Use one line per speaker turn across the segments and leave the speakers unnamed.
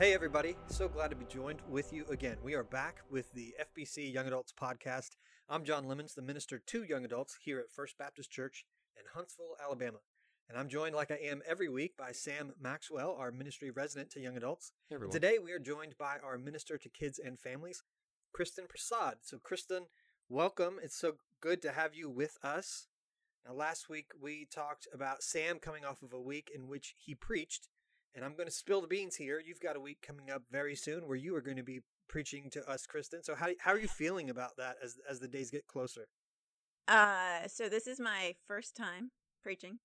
Hey, everybody. So glad to be joined with you again. We are back with the FBC Young Adults podcast. I'm John Lemons, the minister to young adults here at First Baptist Church in Huntsville, Alabama. And I'm joined, like I am every week, by Sam Maxwell, our ministry resident to young adults.
Hey.
Today, we are joined by our minister to kids and families, Kristen Prasad. So, Kristen, welcome. It's so good to have you with us. Now, last week we talked about Sam coming off of a week in which he preached and I'm going to spill the beans here. You've got a week coming up very soon where you are going to be preaching to us, Kristen. So how how are you feeling about that as as the days get closer?
Uh, so this is my first time preaching.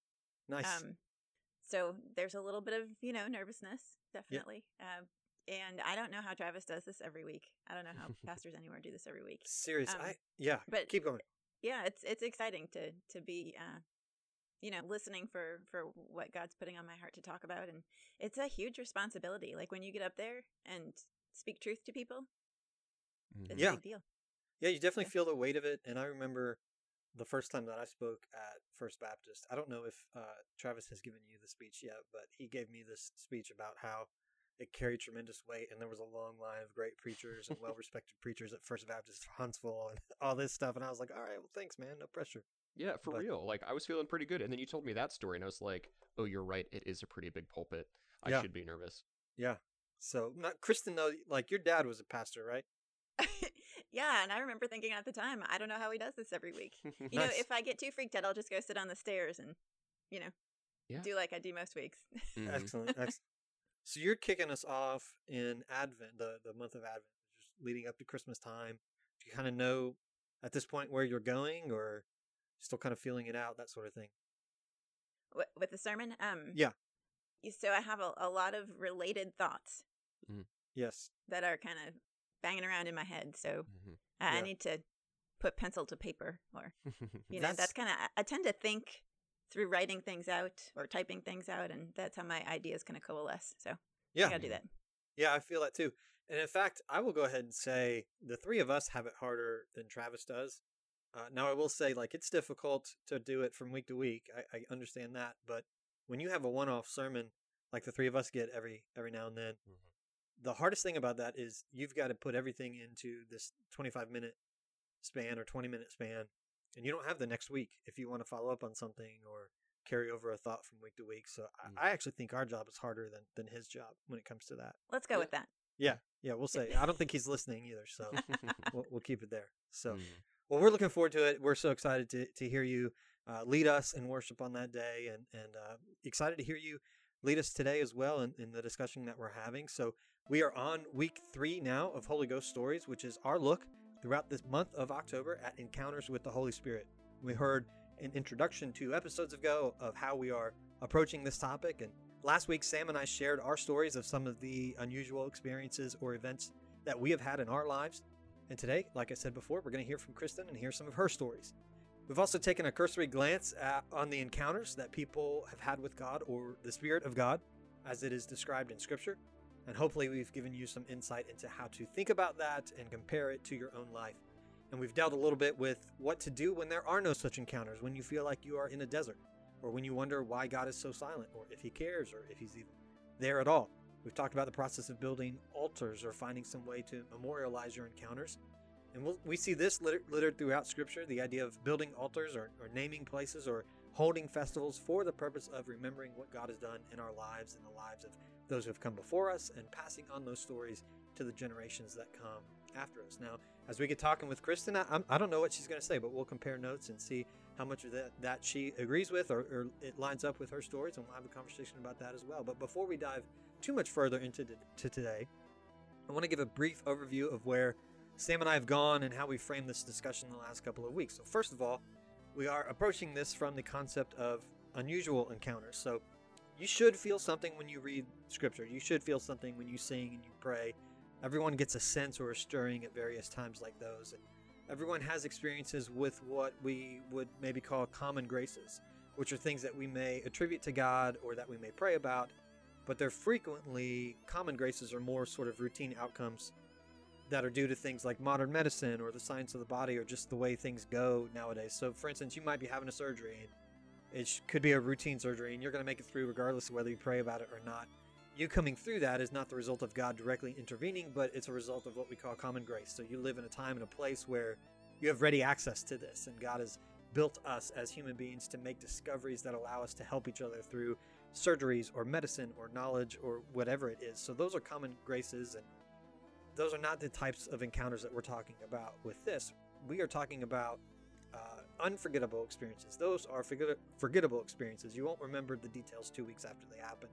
Nice.
Um, so there's a little bit of you know nervousness, definitely. Um, and I don't know how Travis does this every week. I don't know how pastors anywhere do this every week.
Serious.
um,
I yeah.
but-
keep going.
Yeah, it's it's exciting to to be uh, you know listening for for what God's putting on my heart to talk about, and it's a huge responsibility. Like when you get up there and speak truth to people,
Mhm.
it's
Yeah.
a big deal.
Yeah, you definitely
Yeah.
feel the weight of it. And I remember the first time that I spoke at First Baptist. I don't know if uh, Travis has given you the speech yet, but he gave me this speech about how it carried tremendous weight, and there was a long line of great preachers and well-respected preachers at First Baptist Huntsville and all this stuff. And I was like, all right, well, thanks, man. No pressure.
Yeah, for
But-
real. Like I was feeling pretty good, and then you told me that story, and I was like, "Oh, you're right. It is a pretty big pulpit. I
Yeah.
should be nervous."
Yeah. So, not Kristen, though, like your dad was a pastor, right?
yeah, and I remember thinking at the time, I don't know how he does this every week. You know, if I get too freaked out, I'll just go sit on the stairs and, you know,
Yeah.
do like I do most weeks.
Mhm.
Excellent. Excellent. So you're kicking us off in Advent, the, the month of Advent, just leading up to Christmas time. Do you kind of know at this point where you're going or still kind of feeling it out, that sort of thing?
Wi- With the sermon, um,
Yeah.
So I have a, a lot of related thoughts
Yes.
that are kind of banging around in my head. So
Mhm.
I I need to put pencil to paper, or you know,
That's-
that's kind of I tend to think through writing things out or typing things out, and that's how my ideas kind of coalesce. So
Yeah.
I gotta do that.
Yeah, I feel that too. And in fact, I will go ahead and say the three of us have it harder than Travis does. Uh, now, I will say, like, it's difficult to do it from week to week. I, I understand that. But when you have a one off sermon like the three of us get every every now and then,
Mhm.
the hardest thing about that is you've got to put everything into this 25 minute span or 20 minute span. And you don't have the next week if you want to follow up on something or carry over a thought from week to week. So I,
Mm.
I actually think our job is harder than, than his job when it comes to that.
Let's go
Yeah.
with that.
Yeah, yeah, we'll say. I don't think he's listening either, so we'll, we'll keep it there. So,
Mhm.
Well, we're looking forward to it. We're so excited to to hear you uh, lead us in worship on that day, and and uh, excited to hear you lead us today as well in, in the discussion that we're having. So, we are on week three now of Holy Ghost stories, which is our look throughout this month of October at encounters with the Holy Spirit. We heard an introduction two episodes ago of how we are approaching this topic, and Last week, Sam and I shared our stories of some of the unusual experiences or events that we have had in our lives. And today, like I said before, we're going to hear from Kristen and hear some of her stories. We've also taken a cursory glance at, on the encounters that people have had with God or the Spirit of God as it is described in Scripture. And hopefully, we've given you some insight into how to think about that and compare it to your own life. And we've dealt a little bit with what to do when there are no such encounters, when you feel like you are in a desert or when you wonder why God is so silent, or if He cares, or if He's even there at all. We've talked about the process of building altars or finding some way to memorialize your encounters. And we'll, we see this littered, littered throughout Scripture the idea of building altars or, or naming places or holding festivals for the purpose of remembering what God has done in our lives and the lives of those who have come before us and passing on those stories to the generations that come after us. Now, as we get talking with Kristen, I, I don't know what she's going to say, but we'll compare notes and see how much of that, that she agrees with or, or it lines up with her stories, and we'll have a conversation about that as well. But before we dive too much further into t- to today, I want to give a brief overview of where Sam and I have gone and how we framed this discussion in the last couple of weeks. So, first of all, we are approaching this from the concept of unusual encounters. So, you should feel something when you read scripture. You should feel something when you sing and you pray. Everyone gets a sense or a stirring at various times like those. And everyone has experiences with what we would maybe call common graces, which are things that we may attribute to God or that we may pray about, but they're frequently common graces are more sort of routine outcomes that are due to things like modern medicine or the science of the body or just the way things go nowadays. So, for instance, you might be having a surgery it could be a routine surgery and you're going to make it through regardless of whether you pray about it or not. you coming through that is not the result of God directly intervening, but it's a result of what we call common grace. So you live in a time and a place where you have ready access to this, and God has built us as human beings to make discoveries that allow us to help each other through surgeries or medicine or knowledge or whatever it is. So those are common graces, and those are not the types of encounters that we're talking about with this. We are talking about uh, unforgettable experiences. Those are forget- forgettable experiences. You won't remember the details two weeks after they happen.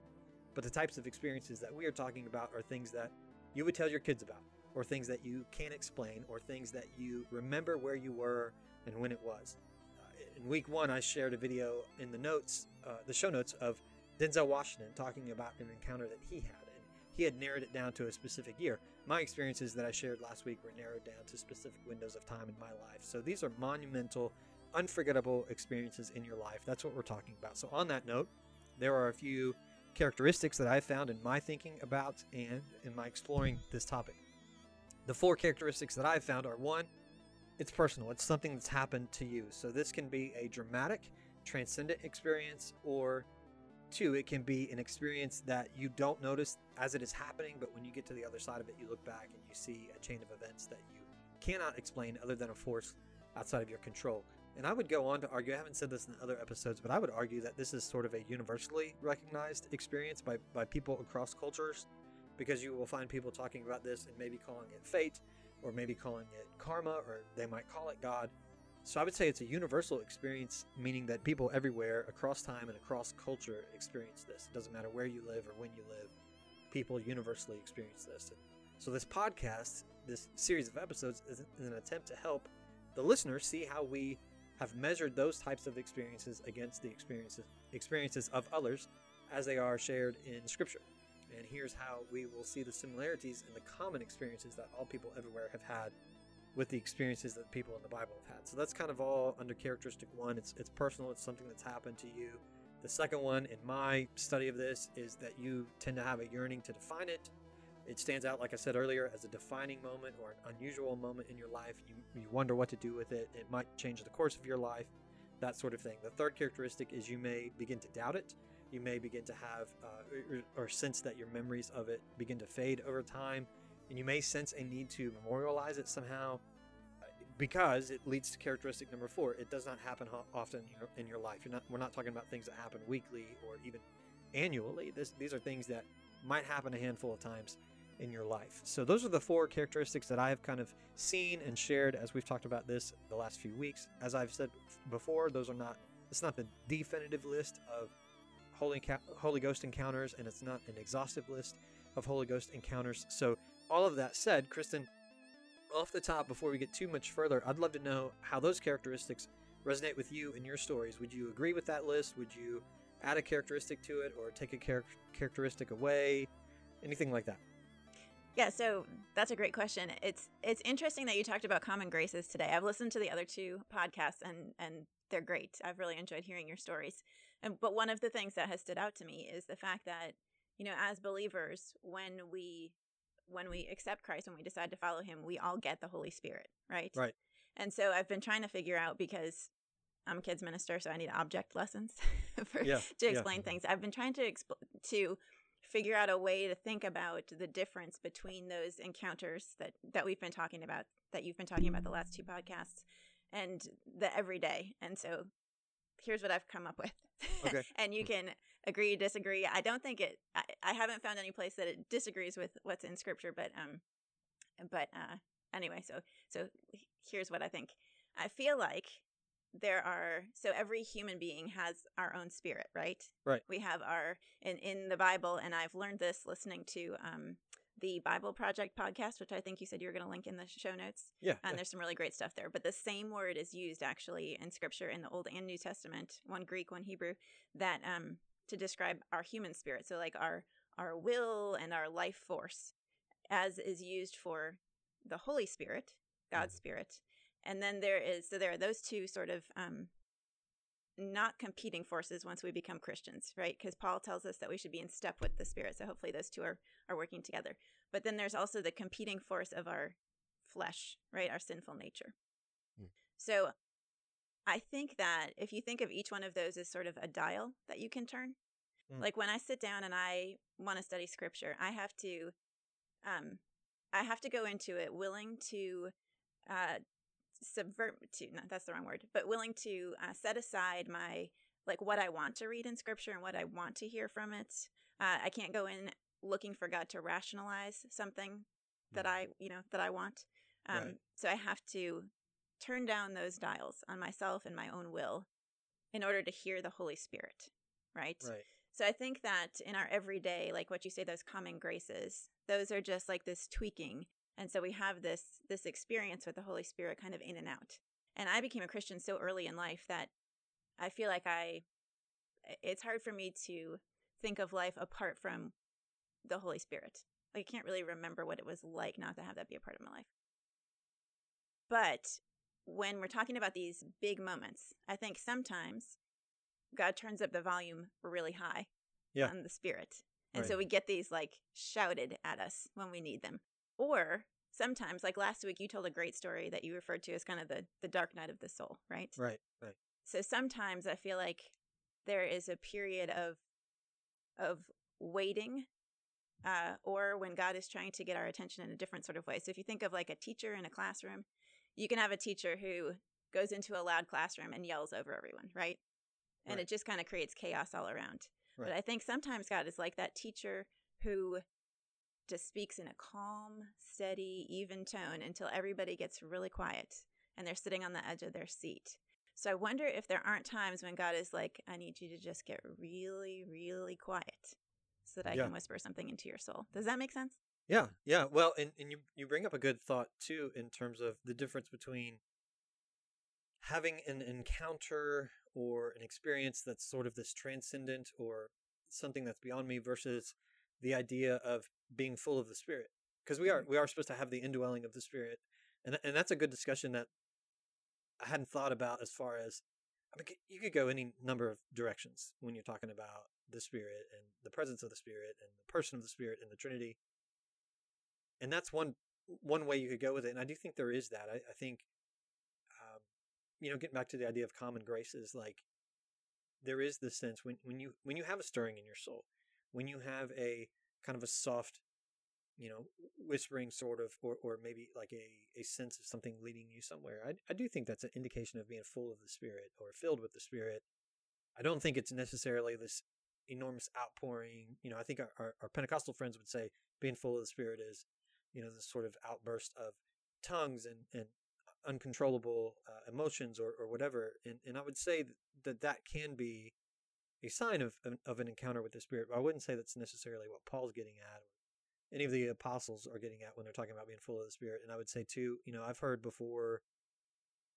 But the types of experiences that we are talking about are things that you would tell your kids about, or things that you can't explain, or things that you remember where you were and when it was. Uh, in week one, I shared a video in the notes, uh, the show notes of Denzel Washington talking about an encounter that he had, and he had narrowed it down to a specific year. My experiences that I shared last week were narrowed down to specific windows of time in my life. So these are monumental, unforgettable experiences in your life. That's what we're talking about. So, on that note, there are a few characteristics that I found in my thinking about and in my exploring this topic. The four characteristics that I've found are one, it's personal, it's something that's happened to you. So this can be a dramatic, transcendent experience, or two, it can be an experience that you don't notice as it is happening, but when you get to the other side of it, you look back and you see a chain of events that you cannot explain other than a force outside of your control. And I would go on to argue, I haven't said this in other episodes, but I would argue that this is sort of a universally recognized experience by, by people across cultures because you will find people talking about this and maybe calling it fate or maybe calling it karma or they might call it God. So I would say it's a universal experience, meaning that people everywhere across time and across culture experience this. It doesn't matter where you live or when you live, people universally experience this. So this podcast, this series of episodes, is an attempt to help the listener see how we have measured those types of experiences against the experiences experiences of others as they are shared in scripture. And here's how we will see the similarities and the common experiences that all people everywhere have had with the experiences that people in the Bible have had. So that's kind of all under characteristic one. It's it's personal, it's something that's happened to you. The second one in my study of this is that you tend to have a yearning to define it it stands out, like I said earlier, as a defining moment or an unusual moment in your life. You, you wonder what to do with it. It might change the course of your life, that sort of thing. The third characteristic is you may begin to doubt it. You may begin to have uh, or, or sense that your memories of it begin to fade over time. And you may sense a need to memorialize it somehow uh, because it leads to characteristic number four. It does not happen often in your life. Not, we're not talking about things that happen weekly or even annually. This, these are things that might happen a handful of times in your life. So those are the four characteristics that I've kind of seen and shared as we've talked about this the last few weeks. As I've said before, those are not it's not the definitive list of Holy Holy Ghost encounters and it's not an exhaustive list of Holy Ghost encounters. So all of that said, Kristen, off the top before we get too much further, I'd love to know how those characteristics resonate with you in your stories. Would you agree with that list? Would you add a characteristic to it or take a char- characteristic away? Anything like that?
Yeah, so that's a great question. It's it's interesting that you talked about common graces today. I've listened to the other two podcasts and and they're great. I've really enjoyed hearing your stories. And but one of the things that has stood out to me is the fact that you know, as believers, when we when we accept Christ, when we decide to follow him, we all get the Holy Spirit, right?
Right.
And so I've been trying to figure out because I'm a kids minister, so I need object lessons for, yeah, to explain yeah. things. I've been trying to expl- to figure out a way to think about the difference between those encounters that that we've been talking about that you've been talking about the last two podcasts and the everyday and so here's what i've come up with
okay.
and you can agree disagree i don't think it I, I haven't found any place that it disagrees with what's in scripture but um but uh anyway so so here's what i think. I feel like there are so every human being has our own spirit right?
Right.
We have our in in the bible and i've learned this listening to um the bible project podcast which i think you said you were going to link in the show notes
yeah
and
yeah.
there's some really great stuff there but the same word is used actually in scripture in the old and new testament one greek one hebrew that um to describe our human spirit so like our our will and our life force as is used for the holy spirit god's mm. spirit and then there is so there are those two sort of um, not competing forces once we become Christians, right? Because Paul tells us that we should be in step with the Spirit. So hopefully those two are are working together. But then there's also the competing force of our flesh, right? Our sinful nature. Hmm. So I think that if you think of each one of those as sort of a dial that you can turn,
Mm.
Like when I sit down and I want to study scripture, I have to um I have to go into it willing to uh subvert to no, that's the wrong word, but willing to uh, set aside my like what I want to read in scripture and what I want to hear from it. Uh, I can't go in looking for God to rationalize something that I, you know, that I want. Um,
Right.
So I have to turn down those dials on myself and my own will in order to hear the Holy Spirit, right?
Right.
So I think that in our everyday, like what you say, those common graces, those are just like this tweaking. And so we have this this experience with the Holy Spirit kind of in and out. And I became a Christian so early in life that I feel like I it's hard for me to think of life apart from the Holy Spirit. Like I can't really remember what it was like not to have that be a part of my life. But when we're talking about these big moments, I think sometimes God turns up the volume really high
Yeah.
on the spirit. And so we get these like shouted at us when we need them. Or sometimes, like last week, you told a great story that you referred to as kind of the, the dark night of the soul, right?
Right. Right.
So sometimes I feel like there is a period of of waiting uh, or when God is trying to get our attention in a different sort of way. So if you think of like a teacher in a classroom, you can have a teacher who goes into a loud classroom and yells over everyone, right? And
Right.
it just kind of creates chaos all around. But I think sometimes God is like that teacher who just speaks in a calm, steady, even tone until everybody gets really quiet and they're sitting on the edge of their seat. So I wonder if there aren't times when God is like, I need you to just get really, really quiet so that I
Yeah.
can whisper something into your soul. Does that make sense?
Yeah, yeah. Well, and, and you you bring up a good thought too in terms of the difference between having an encounter or an experience that's sort of this transcendent or something that's beyond me versus the idea of being full of the spirit. Because we are mm-hmm. we are supposed to have the indwelling of the spirit. And and that's a good discussion that I hadn't thought about as far as I mean, you could go any number of directions when you're talking about the spirit and the presence of the spirit and the person of the spirit and the Trinity and that's one one way you could go with it. And I do think there is that. I, I think, um, you know, getting back to the idea of common graces, like there is this sense when when you when you have a stirring in your soul, when you have a kind of a soft, you know, whispering sort of, or or maybe like a a sense of something leading you somewhere. I I do think that's an indication of being full of the Spirit or filled with the Spirit. I don't think it's necessarily this enormous outpouring. You know, I think our, our, our Pentecostal friends would say being full of the Spirit is, you know, this sort of outburst of tongues and, and uncontrollable uh, emotions or, or whatever. And, and I would say that that can be a sign of, of an encounter with the Spirit. But I wouldn't say that's necessarily what Paul's getting at or any of the apostles are getting at when they're talking about being full of the Spirit. And I would say, too, you know, I've heard before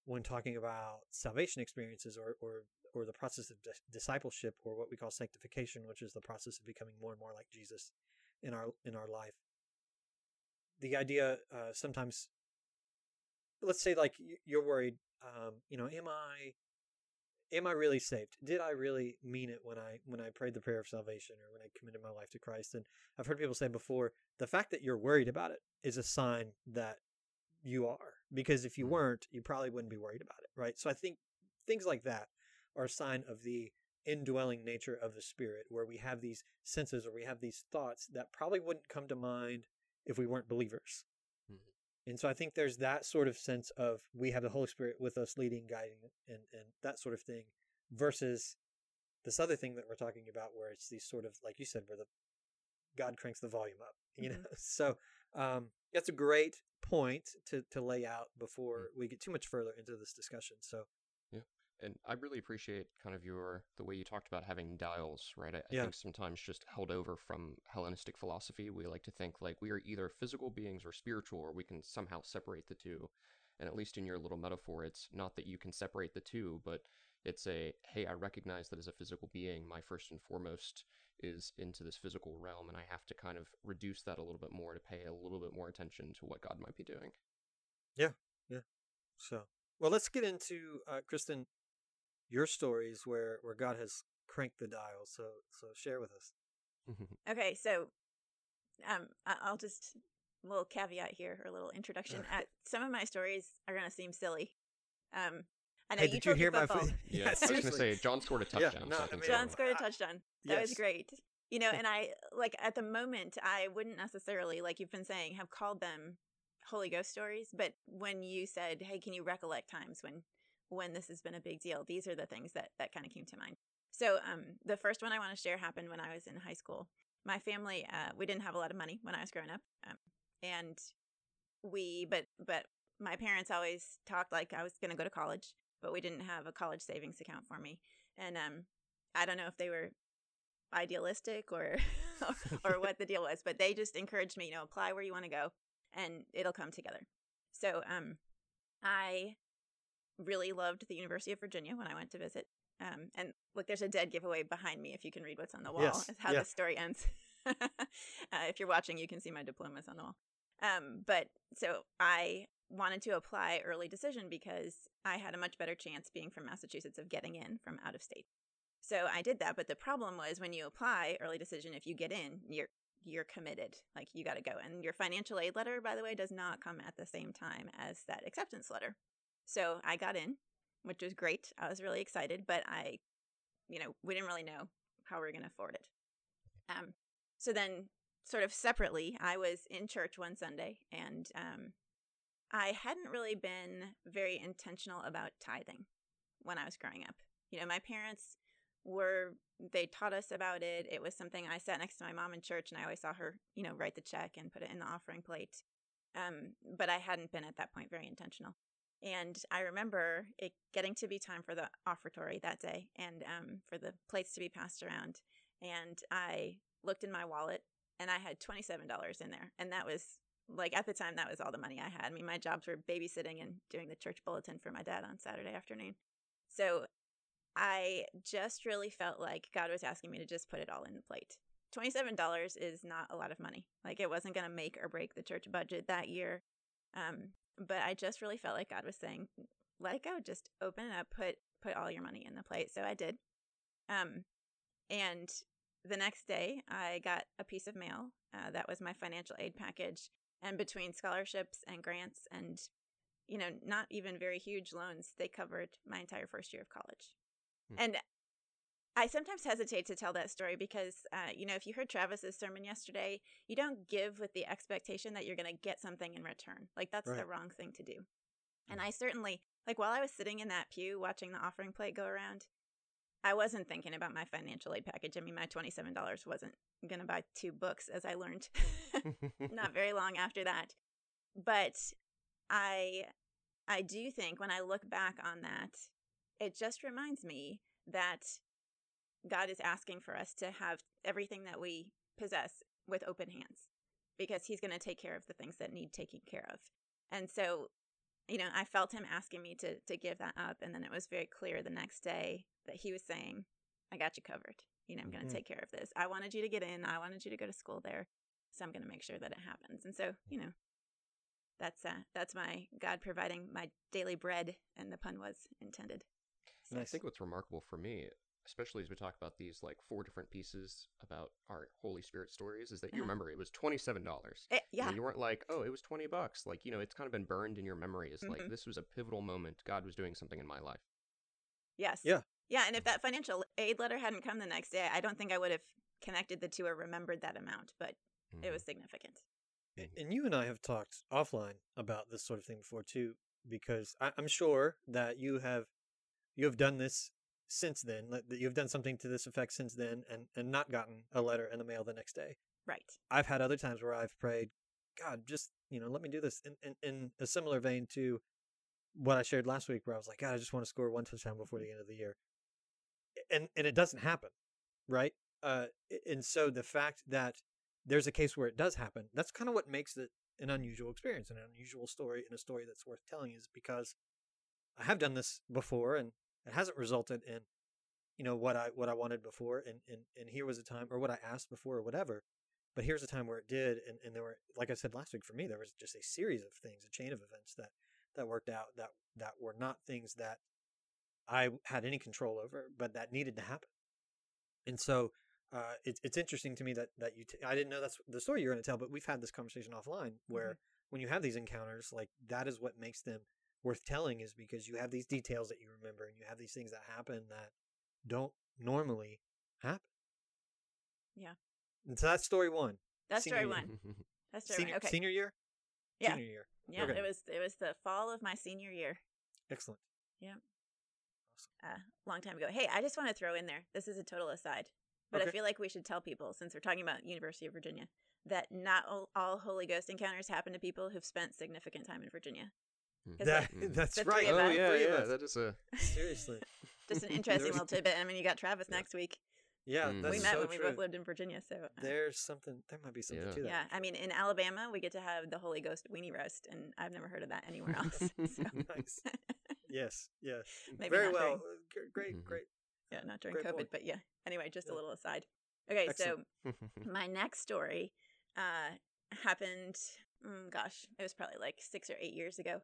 when talking about salvation experiences or, or or the process of discipleship or what we call sanctification which is the process of becoming more and more like jesus in our in our life the idea uh, sometimes let's say like you're worried um, you know am i am i really saved? Did i really mean it when i when i prayed the prayer of salvation or when i committed my life to christ? And i've heard people say before the fact that you're worried about it is a sign that you are because if you
Mhm.
weren't you probably wouldn't be worried about it right? So i think things like that are a sign of the indwelling nature of the spirit where we have these senses or we have these thoughts that probably wouldn't come to mind if we weren't believers.
Mhm.
and so i think there's that sort of sense of we have the holy spirit with us leading guiding and and that sort of thing versus this other thing that we're talking about where it's these sort of like you said where the god cranks the volume up you know? So um that's a great point to to lay out before we get too much further into this discussion. So
and I really appreciate kind of your the way you talked about having dials, right? I, I
Yeah.
think sometimes just held over from Hellenistic philosophy, we like to think like we are either physical beings or spiritual, or we can somehow separate the two. And at least in your little metaphor, it's not that you can separate the two, but it's a hey, I recognize that as a physical being, my first and foremost is into this physical realm, and I have to kind of reduce that a little bit more to pay a little bit more attention to what God might be doing. Yeah, yeah.
So, well, let's get into uh, Kristen, your stories where where God has cranked the dial. So, so share with us.
Okay, so um, I- I'll just a little caveat here, or a little introduction.
Alright.
At some of my stories are going to seem silly. Um, I know
Hey,
you
did you
told
hear
me
my?
football.
fo-
Yeah,
yeah,
I was gonna say John scored a
Yeah,
touchdown.
no,
so I
I mean-
John
on.
scored a touchdown. That was great. You know, and I like at the moment I wouldn't necessarily like you've been saying have called them Holy Ghost stories, but when you said, "Hey, can you recollect times when when this has been a big deal?" These are the things that that kind of came to mind. So, um, the first one I want to share happened when I was in high school. My family, uh, we didn't have a lot of money when I was growing up, um, and we, but but my parents always talked like I was going to go to college, but we didn't have a college savings account for me, and um, I don't know if they were idealistic or or what the deal was, but they just encouraged me, you know, apply where you want to go and it'll come together. So, um I really loved the University of Virginia when I went to visit. Um and look, there's a dead giveaway behind me if you can read what's on the wall.
Yes,
Is how
yeah.
the story ends. uh, if you're watching, you can see my diplomas on the wall. Um but so I wanted to apply early decision because I had a much better chance being from Massachusetts of getting in from out of state. So I did that, but the problem was when you apply early decision, if you get in, you're you're committed. Like you got to go. And your financial aid letter, by the way, does not come at the same time as that acceptance letter. So I got in, which was great. I was really excited, but I, you know, we didn't really know how we were going to afford it. Um, so then, sort of separately, I was in church one Sunday, and um, I hadn't really been very intentional about tithing when I was growing up. You know, my parents were they taught us about it. It was something I sat next to my mom in church, and I always saw her, you know, write the check and put it in the offering plate. Um, but I hadn't been at that point very intentional. And I remember it getting to be time for the offertory that day, and um, for the plates to be passed around. And I looked in my wallet, and I had twenty seven dollars in there, and that was like at the time that was all the money I had. I mean, my jobs were babysitting and doing the church bulletin for my dad on Saturday afternoon. So I just really felt like God was asking me to just put it all in the plate. $27 is not a lot of money. Like it wasn't going to make or break the church budget that year. Um, but I just really felt like God was saying, let it go, just open it up, put put all your money in the plate. So I did. Um, and the next day, I got a piece of mail uh, that was my financial aid package. And between scholarships and grants and, you know, not even very huge loans, they covered my entire first year of college.
Hmm.
And I sometimes hesitate to tell that story because, uh, you know, if you heard Travis's sermon yesterday, you don't give with the expectation that you're going to get something in return. Like, that's the wrong thing to do. And I certainly, like, while I was sitting in that pew watching the offering plate go around, I wasn't thinking about my financial aid package. I mean, my $27 wasn't going to buy two books, as I learned not very long after that. But I I do think when I look back on that, it just reminds me that God is asking for us to have everything that we possess with open hands because he's going to take care of the things that need taking care of. And so, you know, I felt him asking me to to give that up and then it was very clear the next day that he was saying, I got you covered. You know, I'm going to take care of this. I wanted you to get in. I wanted you to go to school there. So I'm going to make sure that it happens. And so, you know, that's uh that's my God providing my daily bread and the pun was intended.
And I think what's remarkable for me, especially as we talk about these like four different pieces about our Holy Spirit stories, is that you
Uh-huh.
remember it was twenty seven dollars.
Eh, yeah.
You weren't like, oh, it was twenty bucks. Like you know, it's kind of been burned in your memory as like
Mhm.
this was a pivotal moment. God was doing something in my life.
Yes.
Yeah.
Yeah, and if that financial aid letter hadn't come the next day, I don't think I would have connected the two or remembered that amount, but it
Mhm.
was significant.
And you and I have talked offline about this sort of thing before too, because I'm sure that you have you have done this since then. That you've done something to this effect since then, and and not gotten a letter in the mail the next day.
Right.
I've had other times where I've prayed, God, just you know, let me do this in in, in a similar vein to what I shared last week, where I was like, God, I just want to score one touchdown before the end of the year, and and it doesn't happen, right? Uh, and so the fact that there's a case where it does happen, that's kind of what makes it an unusual experience, an unusual story, and a story that's worth telling, is because I have done this before, and it hasn't resulted in, you know, what I what I wanted before, and and and here was a time, or what I asked before, or whatever. But here's a time where it did, and, and there were, like I said last week, for me, there was just a series of things, a chain of events that that worked out that that were not things that I had any control over, but that needed to happen. And so uh, it's it's interesting to me that that you t- I didn't know that's the story you're going to tell, but we've had this conversation offline where when you have these encounters, like that is what makes them worth telling is because you have these details that you remember and you have these things that happen that don't normally happen.
Yeah.
And so that's story one.
That's
Senior
story
year.
one. That's story
Senior,
one. Okay.
senior year?
Yeah.
Senior year.
Yeah,
Okay.
it was it was the fall of my senior year,
Excellent. Yeah. Awesome.
A long time ago. Hey, I just want to throw in there. This is a total aside, but I feel like we should tell people since we're talking about University of Virginia that not all, all Holy Ghost encounters happen to people who've spent significant time in Virginia. 'Cause,
That,
like,
that's right.
oh yeah, yeah. That is a
Seriously.
just an interesting little tidbit. I mean, you got Travis
Yeah.
next week.
Yeah,
Mm.
that's
we met
so
when we
true.
both lived in Virginia, so uh,
There's something. There might be something
Yeah.
to that.
yeah. I mean, in Alabama, we get to have the Holy Ghost weenie roast, and I've never heard of that anywhere else. so.
nice. Yes. Yes.
Maybe
Very well.
during-
Uh, gr- Great.
Mhm.
Great.
yeah, not during
Great
COVID,
point.
but yeah. Anyway, just
Yeah.
a little aside. Okay,
Excellent.
so my next story uh, happened. Mm, gosh, it was probably like six or eight years ago,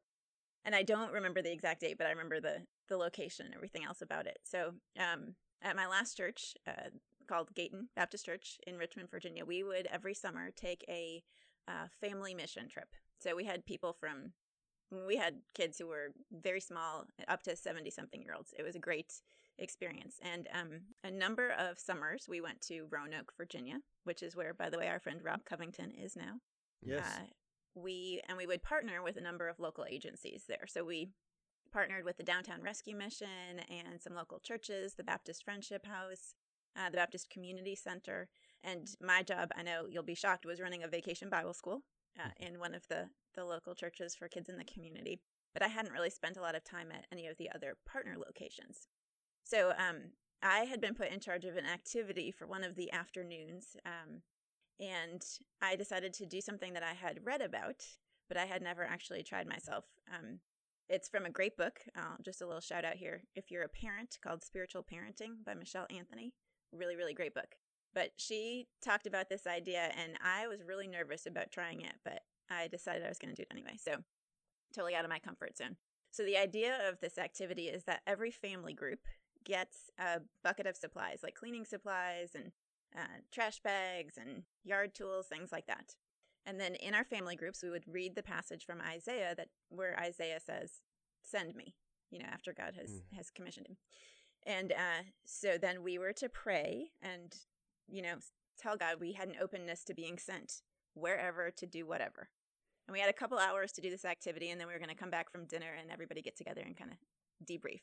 and I don't remember the exact date, but I remember the the location and everything else about it. So, um, at my last church, uh, called Gayton Baptist Church in Richmond, Virginia, we would every summer take a uh, family mission trip. So we had people from we had kids who were very small up to 70 something year olds it was a great experience and um, a number of summers we went to roanoke virginia which is where by the way our friend rob covington is now
Yes.
uh, we and we would partner with a number of local agencies there. So we partnered with the Downtown Rescue Mission and some local churches, the Baptist Friendship House, uh, the Baptist Community Center, and my job, I know you'll be shocked, was running a vacation Bible school uh, in one of the the local churches for kids in the community. But I hadn't really spent a lot of time at any of the other partner locations. So um, I had been put in charge of an activity for one of the afternoons. Um, and I decided to do something that I had read about, but I had never actually tried myself. Um, it's from a great book. Uh, just a little shout out here. If you're a parent, called Spiritual Parenting by Michelle Anthony. Really, really great book. But she talked about this idea, and I was really nervous about trying it, but I decided I was going to do it anyway. So, totally out of my comfort zone. So, the idea of this activity is that every family group gets a bucket of supplies, like cleaning supplies and uh, trash bags and yard tools, things like that. And then in our family groups, we would read the passage from Isaiah that where Isaiah says, "Send me," you know, after God has
Mm.
has commissioned him. And uh, so then we were to pray and, you know, tell God we had an openness to being sent wherever to do whatever. And we had a couple hours to do this activity, and then we were going to come back from dinner and everybody get together and kind of debrief.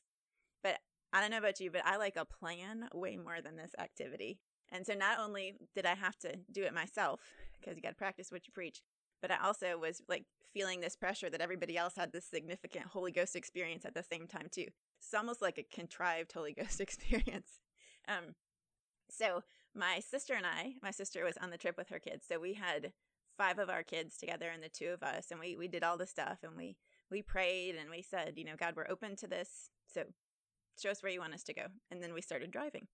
But I don't know about you, but I like a plan way more than this activity. And so not only did I have to do it myself, because you got to practice what you preach, but I also was like feeling this pressure that everybody else had this significant Holy Ghost experience at the same time, too. It's almost like a contrived Holy Ghost experience. Um, so my sister and I, my sister was on the trip with her kids. So we had five of our kids together and the two of us, and we, we did all the stuff and we, we prayed and we said, you know, God, we're open to this. So show us where you want us to go. And then we started driving.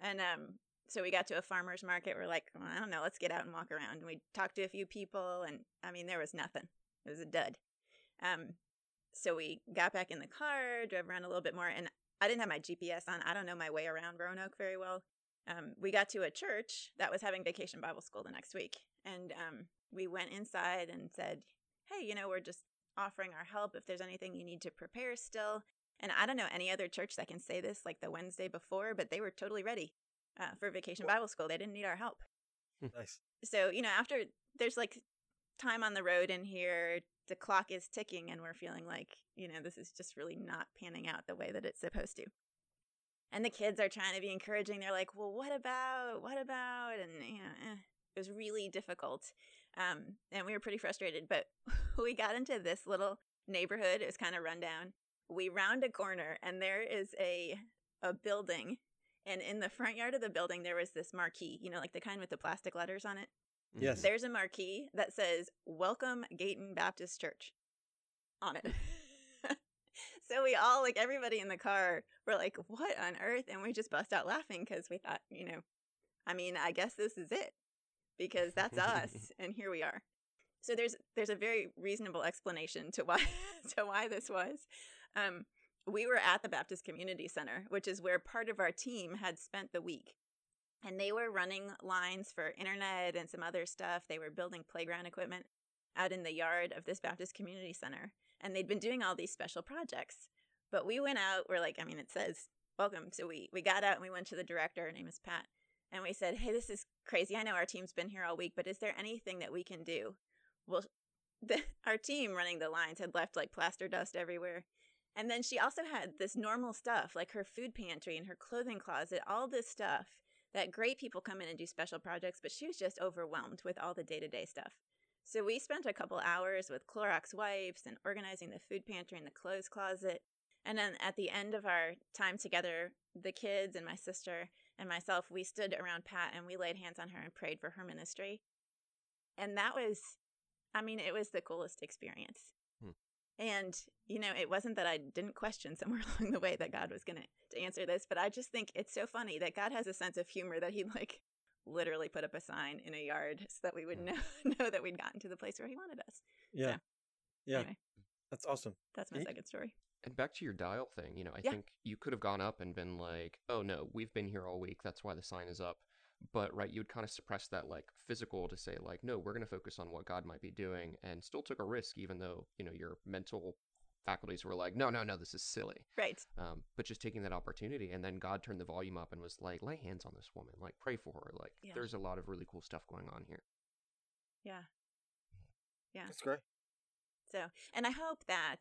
And um, so we got to a farmer's market. We're like, well, I don't know, let's get out and walk around. And we talked to a few people, and I mean, there was nothing. It was a dud. Um, so we got back in the car, drove around a little bit more, and I didn't have my GPS on. I don't know my way around Roanoke very well. Um, we got to a church that was having vacation Bible school the next week, and um, we went inside and said, "Hey, you know, we're just offering our help if there's anything you need to prepare still." And I don't know any other church that can say this like the Wednesday before, but they were totally ready uh, for vacation Bible school. They didn't need our help.
Nice.
So, you know, after there's like time on the road in here, the clock is ticking, and we're feeling like, you know, this is just really not panning out the way that it's supposed to. And the kids are trying to be encouraging. They're like, well, what about, what about? And, you know, eh. it was really difficult. Um, and we were pretty frustrated, but we got into this little neighborhood. It was kind of rundown. We round a corner, and there is a a building and in the front yard of the building there was this marquee you know like the kind with the plastic letters on it?
Yes.
there's a marquee that says welcome gayton baptist church on it. So we all like everybody in the car were like what on earth? And we just bust out laughing because we thought you know i mean i guess this is it because that's us and here we are. So there's there's a very reasonable explanation to why to why this was. Um we were at the Baptist Community Center, which is where part of our team had spent the week. And they were running lines for internet and some other stuff. They were building playground equipment out in the yard of this Baptist Community Center. and they'd been doing all these special projects. But we went out. We're like, I mean, it says welcome. So we we got out and we went to the director. Her name is Pat, and we said, Hey, this is crazy. I know our team's been here all week, but is there anything that we can do? Well, the, our team running the lines had left like plaster dust everywhere. And then she also had this normal stuff like her food pantry and her clothing closet, all this stuff that great people come in and do special projects, but she was just overwhelmed with all the day to day stuff. So we spent a couple hours with Clorox wipes and organizing the food pantry and the clothes closet. And then at the end of our time together, the kids and my sister and myself, we stood around Pat and we laid hands on her and prayed for her ministry. And that was, I mean, it was the coolest experience. And, you know, it wasn't that I didn't question somewhere along the way that God was going to answer this, but I just think it's so funny that God has a sense of humor that he like literally put up a sign in a yard so that we would know, know that we'd gotten to the place where he wanted us.
Yeah. So, yeah. Anyway, that's awesome.
That's my second story.
And back to your dial thing, you know, I yeah. think you could have gone up and been like, "Oh no, we've been here all week. That's why the sign is up." But right, you would kind of suppress that like physical to say like, "No, we're going to focus on what God might be doing," and still took a risk, even though you know your mental faculties were like, "No, no, no, this is silly."
Right.
Um, but just taking that opportunity, and then God turned the volume up and was like, "Lay hands on this woman, like pray for her. Like, yeah. there's a lot of really cool stuff going on here."
Yeah. Yeah.
That's great.
So, and I hope that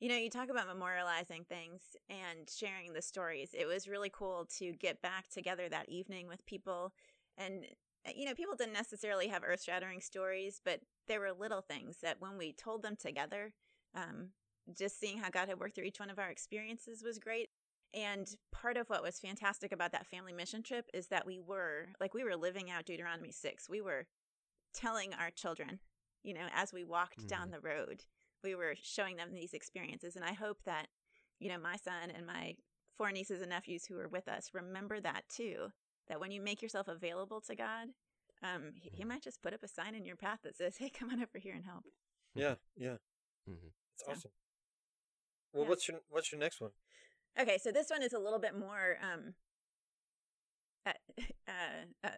you know, you talk about memorializing things and sharing the stories. It was really cool to get back together that evening with people. And, eh, you know, people didn't necessarily have earth shattering stories, but there were little things that when we told them together, um, just seeing how God had worked through each one of our experiences was great. And part of what was fantastic about that family mission trip is that we were, like, we were living out Deuteronomy 6. We were telling our children, you know, as we walked mm-hmm. down the road, we were showing them these experiences. And I hope that, you know, my son and my four nieces and nephews who are with us remember that too. That when you make yourself available to God, um, he, he, mm-hmm. might just put up a sign in your path that says, "Hey, come on over here and help."
Yeah, yeah, mm-hmm. it's yeah. awesome. Well, yeah. what's your what's your next one?
Okay, so this one is a little bit more um, uh, uh, uh,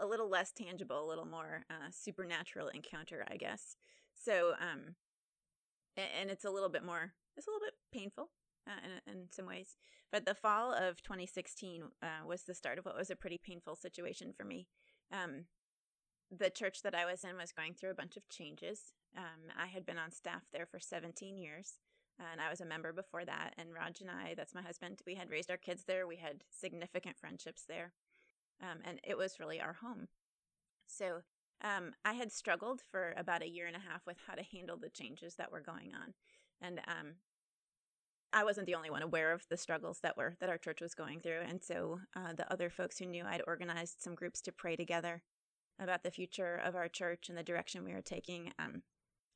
a little less tangible, a little more uh, supernatural encounter, I guess. So, um, and it's a little bit more, it's a little bit painful uh, in, in some ways. But the fall of 2016 uh, was the start of what was a pretty painful situation for me. Um, the church that I was in was going through a bunch of changes. Um, I had been on staff there for 17 years, and I was a member before that. And Raj and I, that's my husband, we had raised our kids there. We had significant friendships there, um, and it was really our home. So um, I had struggled for about a year and a half with how to handle the changes that were going on, and um, I wasn't the only one aware of the struggles that were that our church was going through. And so uh, the other folks who knew, I'd organized some groups to pray together about the future of our church and the direction we were taking. Um,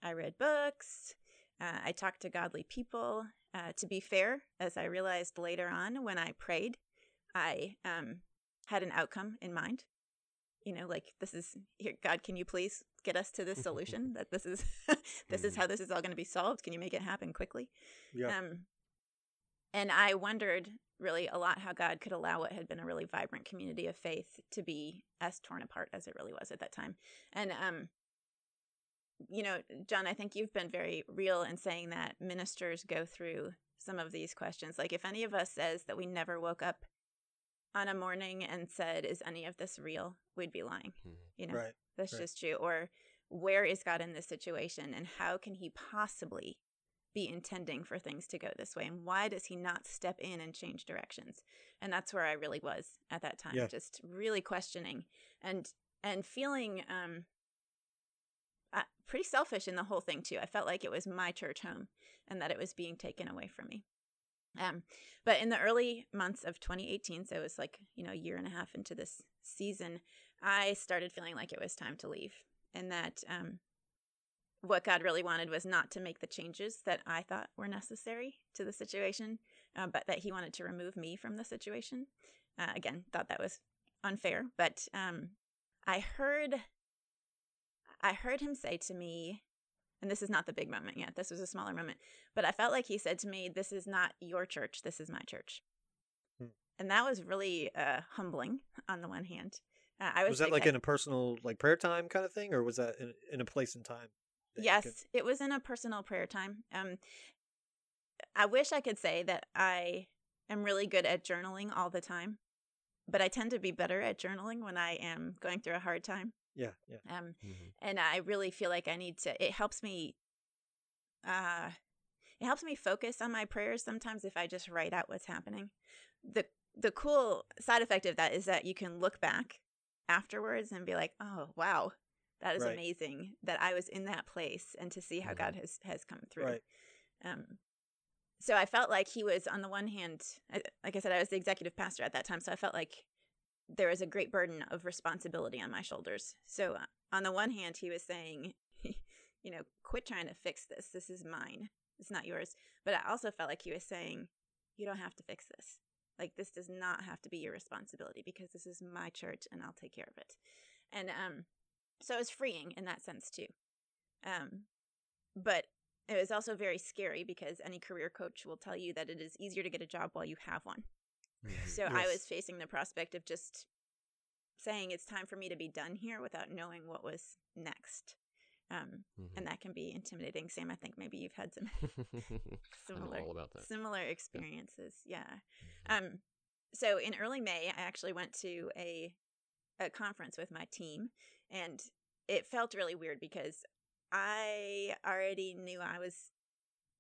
I read books. Uh, I talked to godly people. Uh, to be fair, as I realized later on when I prayed, I um, had an outcome in mind. You know like this is here god can you please get us to this solution that this is this is mm-hmm. how this is all going to be solved? Can you make it happen quickly?
Yeah. um
and i wondered really a lot how god could allow what had been a really vibrant community of faith to be as torn apart as it really was at that time. And um you know john i think you've been very real in saying that ministers go through some of these questions. Like if any of us says that we never woke up on a morning and said, Is any of this real? We'd be lying. Mm-hmm. You know,
right.
that's
right.
just true. Or where is God in this situation and how can he possibly be intending for things to go this way? And why does he not step in and change directions? And that's where I really was at that time,
yeah.
just really questioning and and feeling um uh, pretty selfish in the whole thing too. I felt like it was my church home and that it was being taken away from me. Um, but in the early months of 2018, so it was like, you know, a year and a half into this season, I started feeling like it was time to leave and that um, what God really wanted was not to make the changes that I thought were necessary to the situation, uh, but that He wanted to remove me from the situation. Uh, again, thought that was unfair, but um, I heard, I heard Him say to me, and this is not the big moment yet. This was a smaller moment. But I felt like he said to me, This is not your church. This is my church. Hmm. And that was really uh, humbling on the one hand. Uh, I was,
was that like, in a personal like prayer time kind of thing, or was that in, in a place and time?
yes,
could-
it was in a personal prayer time. Um, I wish I could say that I am really good at journaling all the time, but I tend to be better at journaling when I am going through a hard time.
Yeah, yeah.
Um,
Mhm.
and I really feel like I need to. It helps me. Uh, it helps me focus on my prayers sometimes if I just write out what's happening. the The cool side effect of that is that you can look back afterwards and be like, "Oh, wow, that is
Right.
amazing that I was in that place," and to see how
Mhm.
God has has come through.
Right.
Um, so I felt like he was on the one hand, like I said, I was the executive pastor at that time, so I felt like there was a great burden of responsibility on my shoulders. So uh, on the one hand, he was saying, you know, quit trying to fix this. This is mine. It's not yours. But I also felt like he was saying, you don't have to fix this. Like this does not have to be your responsibility because this is my church and I'll take care of it. And um, so it was freeing in that sense too. Um, but it was also very scary because any career coach will tell you that it is easier to get a job while you have one.
Mhm.
So I was facing the prospect of just saying it's time for me to be done here without knowing what was next. Um,
Mhm.
and that can be intimidating. Sam, I think maybe you've had some similar
all about that.
similar experiences. Yeah.
Mhm.
Um, so in early May, I actually went to a a conference with my team, and it felt really weird because I already knew I was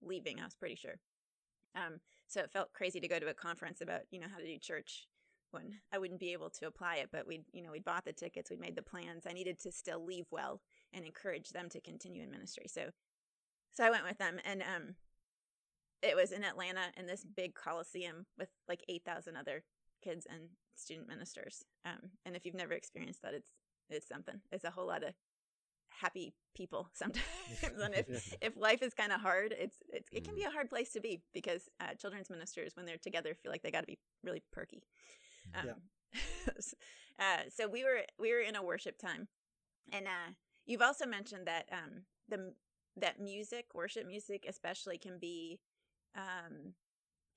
leaving. I was pretty sure. Um, so it felt crazy to go to a conference about you know how to do church when I wouldn't be able to apply it. But we you know we bought the tickets, we'd made the plans. I needed to still leave well and encourage them to continue in ministry. So so I went with them, and um, it was in Atlanta in this big coliseum with like eight thousand other kids and student ministers. Um, and if you've never experienced that, it's it's something. It's a whole lot of happy people sometimes. and if if life is kind of hard, it's, it's it can be a hard place to be because uh, children's ministers when they're together feel like they got to be really perky. Um, uh, so we were we were in a worship time, and uh, you've also mentioned that um, the that music, worship music especially, can be um,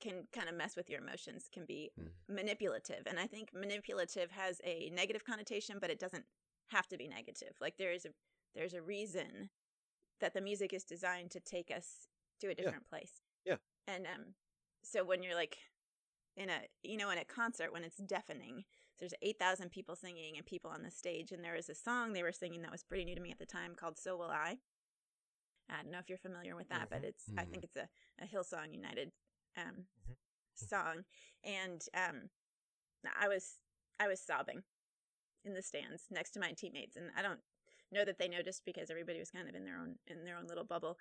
can kind of mess with your emotions, can be
Mhm.
manipulative, and I think manipulative has a negative connotation, but it doesn't have to be negative. Like there is a there's a reason that the music is designed to take us to a different place.
Yeah.
And um so when you're like in a you know in a concert when it's deafening there's 8000 people singing and people on the stage and there was a song they were singing that was pretty new to me at the time called so will i i don't know if you're familiar with that but
Mhm.
it's i think it's a, a hillsong united um,
Mhm.
song and um i was i was sobbing in the stands next to my teammates and i don't know that they noticed because everybody was kind of in their own in their own little bubble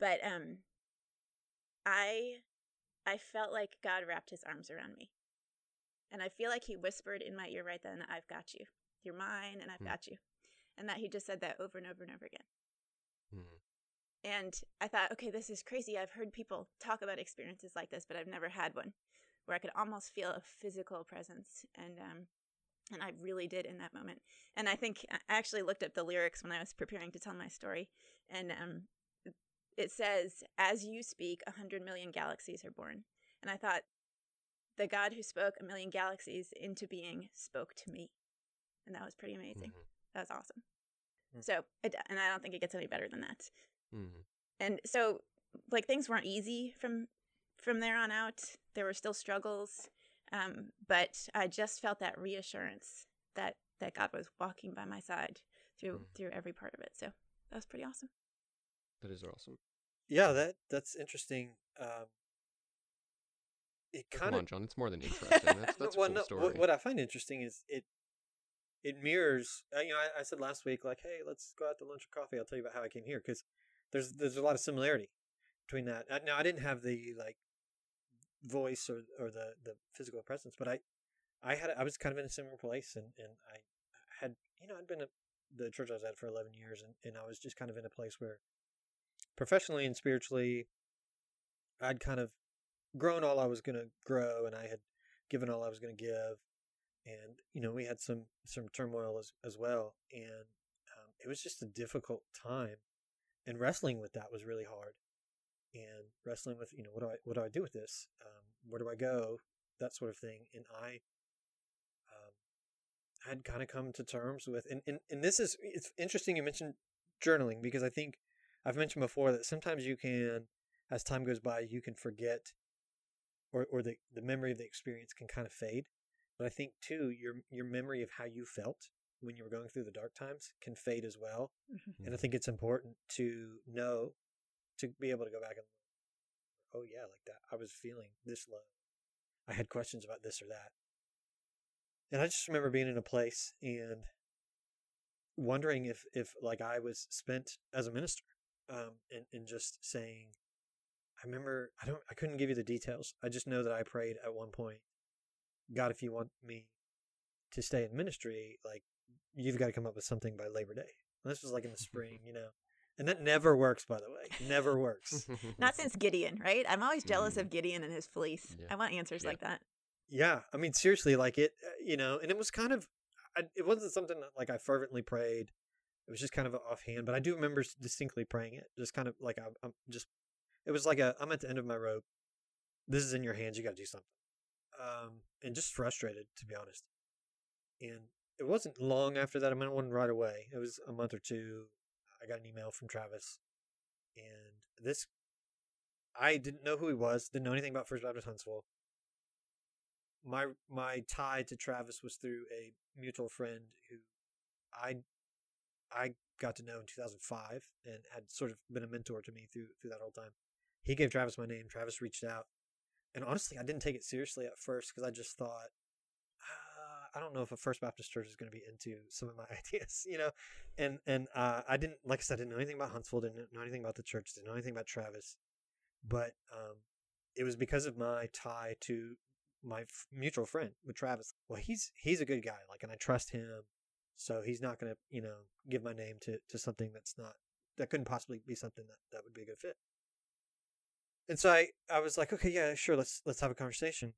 but um i i felt like god wrapped his arms around me and i feel like he whispered in my ear right then i've got you you're mine and i've
Hmm.
got you and that he just said that over and over and over again
Mhm.
and I thought, okay, this is crazy. I've heard people talk about experiences like this, but I've never had one where I could almost feel a physical presence. And um, and I really did in that moment. And I think I actually looked up the lyrics when I was preparing to tell my story, and um, it says, "As you speak, a hundred million galaxies are born." And I thought, the God who spoke a million galaxies into being spoke to me, and that was pretty amazing.
Mhm.
That was awesome.
Mm.
So, it, and I don't think it gets any better than that
Mhm.
and so like things weren't easy from from there on out there were still struggles um but i just felt that reassurance that that god was walking by my side through
Mhm.
through every part of it so that was pretty awesome
That is awesome.
Yeah, that that's interesting. Um, it kind of
John. It's more than interesting. That's that's a
well,
cool
no,
story.
What, what I find interesting is it it mirrors. Uh, you know, I, I said last week, like, hey, let's go out to lunch or coffee. I'll tell you about how I came here because there's there's a lot of similarity between that. Uh, Now, I didn't have the like voice or or the the physical presence, but I I had I was kind of in a similar place, and and I had you know I'd been at the church I was at for eleven years, and and I was just kind of in a place where professionally and spiritually, I'd kind of grown all I was going to grow, and I had given all I was going to give, and you know we had some some turmoil as as well, and um, it was just a difficult time, and wrestling with that was really hard, and wrestling with you know what do I what do I do with this, um, where do I go, that sort of thing, and I. Um, had kind of come to terms with, and, and and this is it's interesting you mentioned journaling because I think I've mentioned before that sometimes you can, as time goes by, you can forget, or or the the memory of the experience can kind of fade. But I think too, your your memory of how you felt when you were going through the dark times can fade as well.
Mhm.
And I think it's important to know, to be able to go back and, oh yeah, like that. I was feeling this low. I had questions about this or that. And I just remember being in a place and wondering if, if like I was spent as a minister, um, and, and just saying, I remember, I don't, I couldn't give you the details. I just know that I prayed at one point, God, if you want me to stay in ministry, like you've got to come up with something by Labor Day. And this was like in the spring, you know, and that never works, by the way, never works.
Not since Gideon, right? I'm always jealous
Mm.
of Gideon and his fleece.
Yeah.
I want answers
Yeah.
like that.
Yeah, I mean, seriously, like it, uh, you know, and it was kind of, I, it wasn't something that like I fervently prayed. It was just kind of offhand, but I do remember distinctly praying it. Just kind of like I'm, I'm just, it was like a, I'm at the end of my rope. This is in your hands. You got to do something. Um, and just frustrated, to be honest. And it wasn't long after that. I mean, it wasn't right away. It was a month or two. I got an email from Travis, and this, I didn't know who he was. Didn't know anything about First Baptist Huntsville my my tie to Travis was through a mutual friend who I I got to know in 2005 and had sort of been a mentor to me through through that whole time. He gave Travis my name. Travis reached out, and honestly, I didn't take it seriously at first because I just thought, I don't know if a First Baptist Church is going to be into some of my ideas, you know, and and uh, I didn't like I said, I didn't know anything about Huntsville, didn't know anything about the church, didn't know anything about Travis, but um, it was because of my tie to my f- mutual friend with Travis. Well, he's he's a good guy, like, and I trust him. So he's not going to, you know, give my name to to something that's not that couldn't possibly be something that that would be a good fit. And so I I was like, okay, yeah, sure, let's let's have a conversation.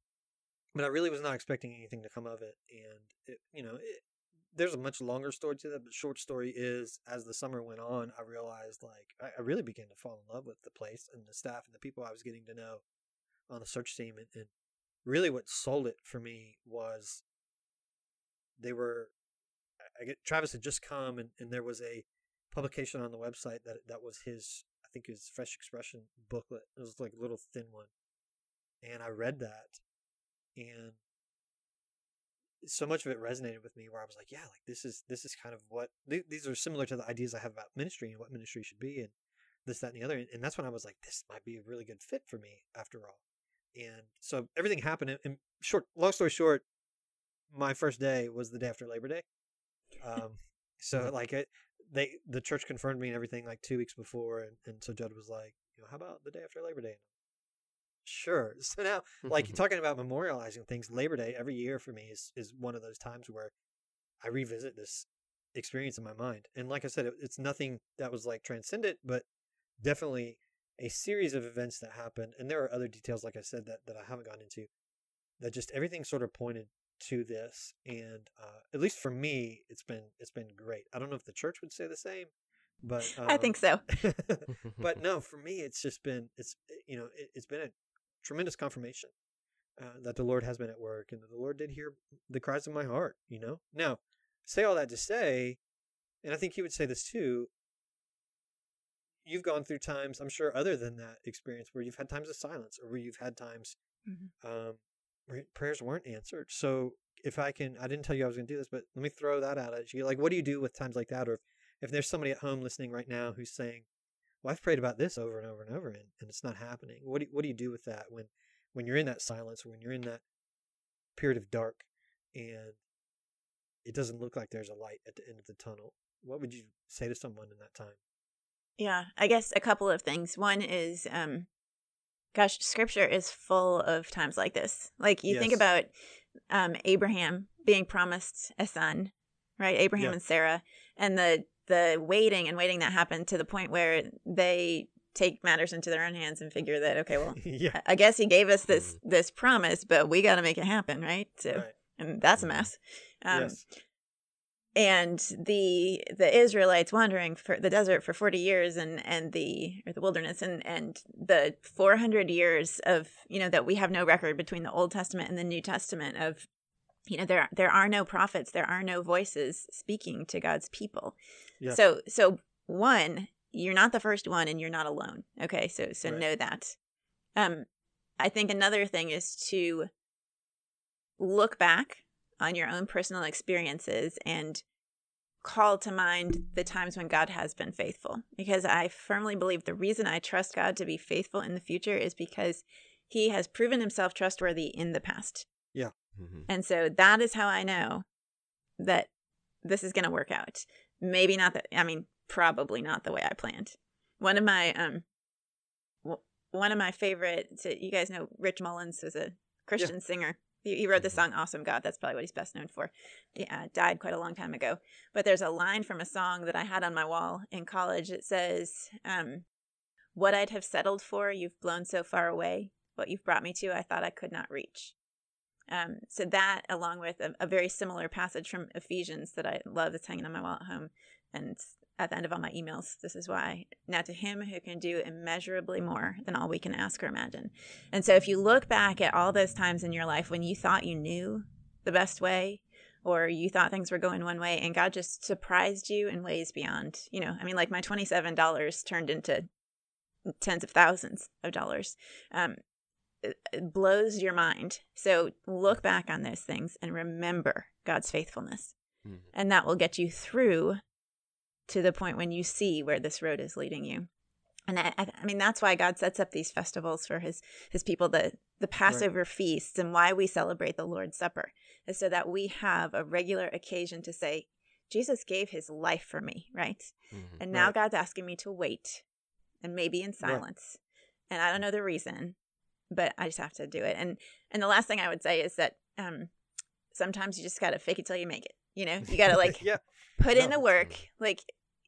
But I really was not expecting anything to come of it, and it, you know, it, there's a much longer story to that. But short story is, as the summer went on, I realized like I, I really began to fall in love with the place and the staff and the people I was getting to know on the search team, and, and really what sold it for me was they were I get Travis had just come and, and there was a publication on the website that that was his I think his fresh expression booklet. It was like a little thin one. And I read that and so much of it resonated with me where I was like, yeah, like this is this is kind of what th- these are similar to the ideas I have about ministry and what ministry should be and this that and the other and that's when I was like this might be a really good fit for me after all. And so everything happened and- and short long story short my first day was the day after Labor Day. Um, so like it, they the church confirmed me and everything like two weeks before, and, and so Judd was like, you know, how about the day after Labor Day? Sure. So now, like you're talking about memorializing things, Labor Day every year for me is is one of those times where I revisit this experience in my mind, and like I said, it, it's nothing that was like transcendent, but definitely a series of events that happened, and there are other details, like I said, that that I haven't gone into, that just everything sort of pointed to this. And uh, at least for me it's been it's been great. I don't know if the church would say the same but um,
I think so.
but no for me it's just been it's you know it, it's been a tremendous confirmation uh, that the lord has been at work and that the lord did hear the cries of my heart you know now say all that to say and i think he would say this too you've gone through times i'm sure other than that experience where you've had times of silence or where you've had times
Mhm.
um, where prayers weren't answered. So if I can, I didn't tell you I was going to do this, but let me throw that out at you. Like, what do you do with times like that? Or if, if there's somebody at home listening right now who's saying, well, I've prayed about this over and over and over and, and it's not happening. What do, what do you do with that when, when you're in that silence or when you're in that period of dark and it doesn't look like there's a light at the end of the tunnel? What would you say to someone in that time?
Yeah, I guess a couple of things. One is, um, gosh, scripture is full of times like this. Like you think about um, Abraham being promised a son, right? Abraham
Yeah.
and Sarah, and the the waiting and waiting that happened to the point where they take matters into their own hands and figure that okay, well,
yeah.
I guess he gave us this this promise, but we got to make it happen, right? So,
Right.
and that's a mess. Um,
yes.
and the the Israelites wandering for the desert for 40 years and and the or the wilderness and and the 400 years of you know that we have no record between the Old Testament and the New Testament of you know there there are no prophets there are no voices speaking to God's people
Yeah.
so so one you're not the first one and you're not alone. Okay, so so
Right.
know that. Um, I think another thing is to look back on your own personal experiences and call to mind the times when God has been faithful. Because I firmly believe the reason I trust God to be faithful in the future is because He has proven Himself trustworthy in the past.
Mhm.
And so that is how I know that this is going to work out. Maybe not that, I mean, probably not the way I planned. One of my, um, w- one of my favorite, so you guys know Rich Mullins is a Christian singer. He, he wrote the
Mhm.
song Awesome God. That's probably what he's best known for. He uh, died quite a long time ago. But there's a line from a song that I had on my wall in college. It says, um, What I'd have settled for, you've blown so far away. What you've brought me to, I thought I could not reach. Um, so that, along with a, a very similar passage from Ephesians that I love, that's hanging on my wall at home, and at the end of all my emails, this is why. Now to Him who can do immeasurably more than all we can ask or imagine. And so, if you look back at all those times in your life when you thought you knew the best way, or you thought things were going one way, and God just surprised you in ways beyond, you know, I mean, like my twenty-seven dollars turned into tens of thousands of dollars. Um, blows your mind. So look back on those things and remember God's faithfulness.
Mhm.
And that will get you through to the point when you see where this road is leading you. And I, I mean, that's why God sets up these festivals for his, his people, the, the Passover feasts, and why we celebrate the Lord's Supper is so that we have a regular occasion to say, Jesus gave his life for me, right?
Mhm.
And now
Right.
God's asking me to wait and maybe in silence. And I don't know the reason, but I just have to do it. And and the last thing I would say is that um sometimes you just got to fake it till you make it. You know, you got to like
yeah,
put in the work. Like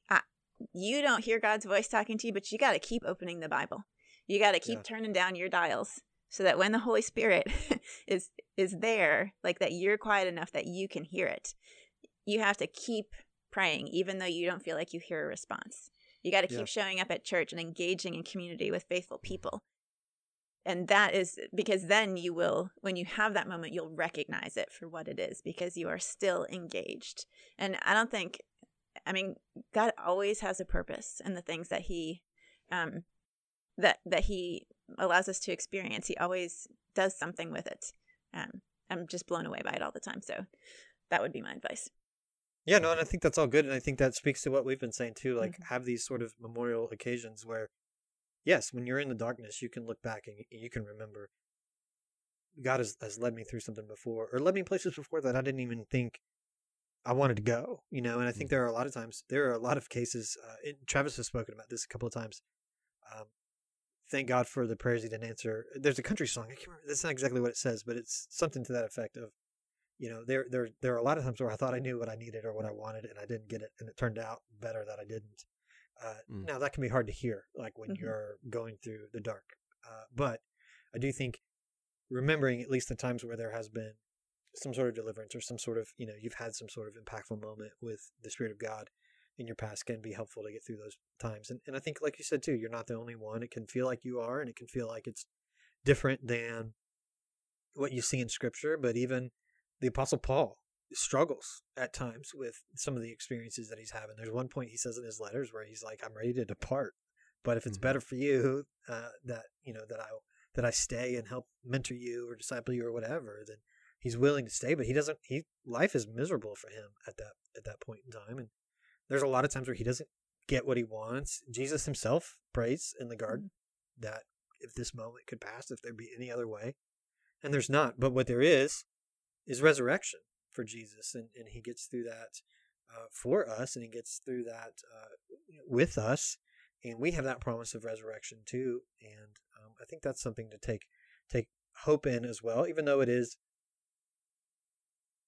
I, you don't hear God's voice talking to you, but you got to keep opening the Bible. You got to keep
Yeah.
turning down your dials so that when the Holy Spirit is is there, like that you're quiet enough that you can hear it. You have to keep praying even though you don't feel like you hear a response. You got to keep
Yeah.
showing up at church and engaging in community with faithful people. And that is because then you will, when you have that moment, you'll recognize it for what it is because you are still engaged. And I don't think, I mean, God always has a purpose in the things that He, um, that that He allows us to experience. He always does something with it. Um, I'm just blown away by it all the time. So that would be my advice.
yeah. No, and I think that's all good, and I think that speaks to what we've been saying too. Like,
Mhm.
have these sort of memorial occasions where, yes, when you're in the darkness, you can look back and you can remember. God has, has led me through something before, or led me places before that I didn't even think I wanted to go. You know, and I think
Mhm.
there are a lot of times, there are a lot of cases. Uh, and Travis has spoken about this a couple of times. Um, thank God for the prayers he didn't answer. There's a country song. I can't remember. That's not exactly what it says, but it's something to that effect of, you know, there there there are a lot of times where I thought I knew what I needed or what I wanted, and I didn't get it, and it turned out better that I didn't. Uh,
Mm.
Now that can be hard to hear, like when
Mhm.
you're going through the dark. Uh, but I do think remembering at least the times where there has been some sort of deliverance or some sort of you know you've had some sort of impactful moment with the spirit of God in your past can be helpful to get through those times. And and I think like you said too, you're not the only one. It can feel like you are, and it can feel like it's different than what you see in Scripture. But even the Apostle Paul struggles at times with some of the experiences that he's having. There's one point he says in his letters where he's like, "I'm ready to depart, but if it's
Mhm.
better for you uh, that you know that I that I stay and help mentor you or disciple you or whatever, then he's willing to stay. But he doesn't. He life is miserable for him at that at that point in time, and there's a lot of times where he doesn't get what he wants. Jesus himself prays in the garden that if this moment could pass, if there be any other way, and there's not. But what there is is resurrection for Jesus, and, and he gets through that uh, for us, and he gets through that uh, with us, and we have that promise of resurrection too. And um, I think that's something to take take hope in as well, even though it is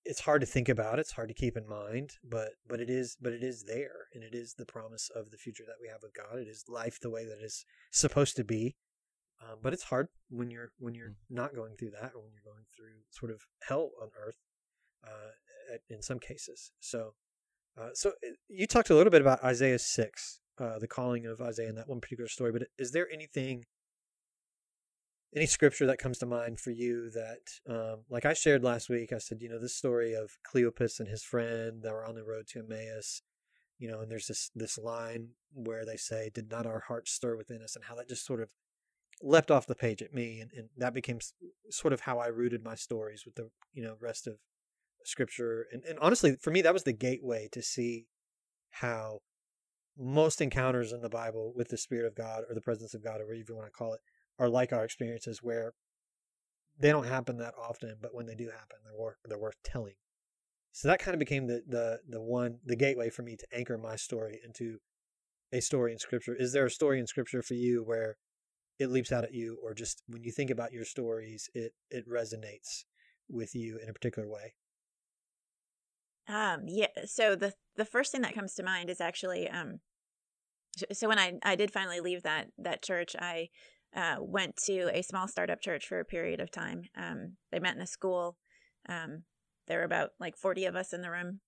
it's hard to think about it's hard to keep in mind but but it is but it is there and it is the promise of the future that we have with god it is life the way that it's supposed to be um, but it's hard when you're when you're not going through that or when you're going through sort of hell on earth uh, in some cases so uh, so uh, you talked a little bit about isaiah 6 uh, the calling of isaiah in that one particular story but is there anything any scripture that comes to mind for you that um, like i shared last week i said you know this story of cleopas and his friend that were on the road to emmaus you know, and there's this this line where they say, "Did not our hearts stir within us?" and how that just sort of leapt off the page at me, and, and that became sort of how I rooted my stories with the you know rest of scripture, and and honestly, for me, that was the gateway to see how most encounters in the Bible with the Spirit of God or the presence of God or whatever you want to call it are like our experiences where they don't happen that often, but when they do happen, they're worth they're worth telling. So that kind of became the the the one the gateway for me to anchor my story into a story in Scripture. Is there a story in Scripture for you where it leaps out at you, or just when you think about your stories, it it resonates with you in a particular way?
Um, yeah. So the the first thing that comes to mind is actually um, so when I I did finally leave that that church, I uh, went to a small startup church for a period of time. Um, they met in a school. Um, there were about like 40 of us in the room.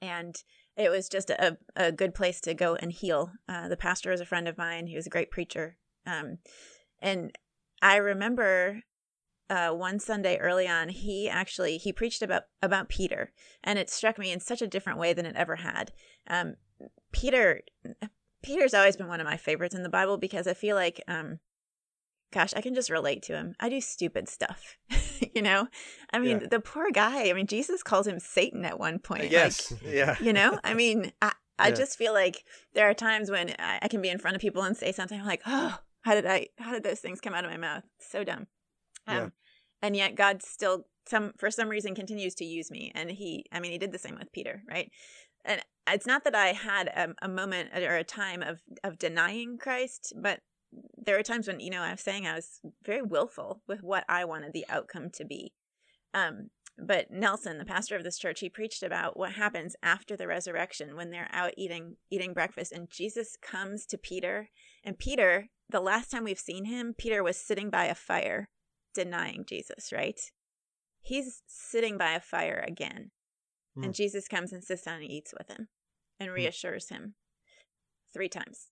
And it was just a, a good place to go and heal. Uh, the pastor was a friend of mine. He was a great preacher. Um, and I remember uh, one Sunday early on, he actually he preached about about Peter, and it struck me in such a different way than it ever had. Um, Peter, Peter's always been one of my favorites in the Bible because I feel like um, gosh, I can just relate to him. I do stupid stuff, you know? I mean, yeah. the poor guy, I mean, Jesus calls him Satan at one point.
Yes. Like, yeah.
You know, I mean, I, I yeah. just feel like there are times when I, I, can be in front of people and say something I'm like, oh, how did I, how did those things come out of my mouth? So dumb. Um, yeah. And yet God still, some, for some reason, continues to use me. And he, I mean, he did the same with Peter, right? And it's not that I had a, a moment or a time of, of denying Christ, but there were times when you know I was saying I was very willful with what I wanted the outcome to be. Um, but Nelson, the pastor of this church, he preached about what happens after the resurrection when they're out eating eating breakfast, and Jesus comes to Peter, and Peter, the last time we've seen him, Peter was sitting by a fire, denying Jesus. Right? He's sitting by a fire again, mm. and hmm. Jesus comes and sits down and eats with him, and hmm. reassures mm. him three times.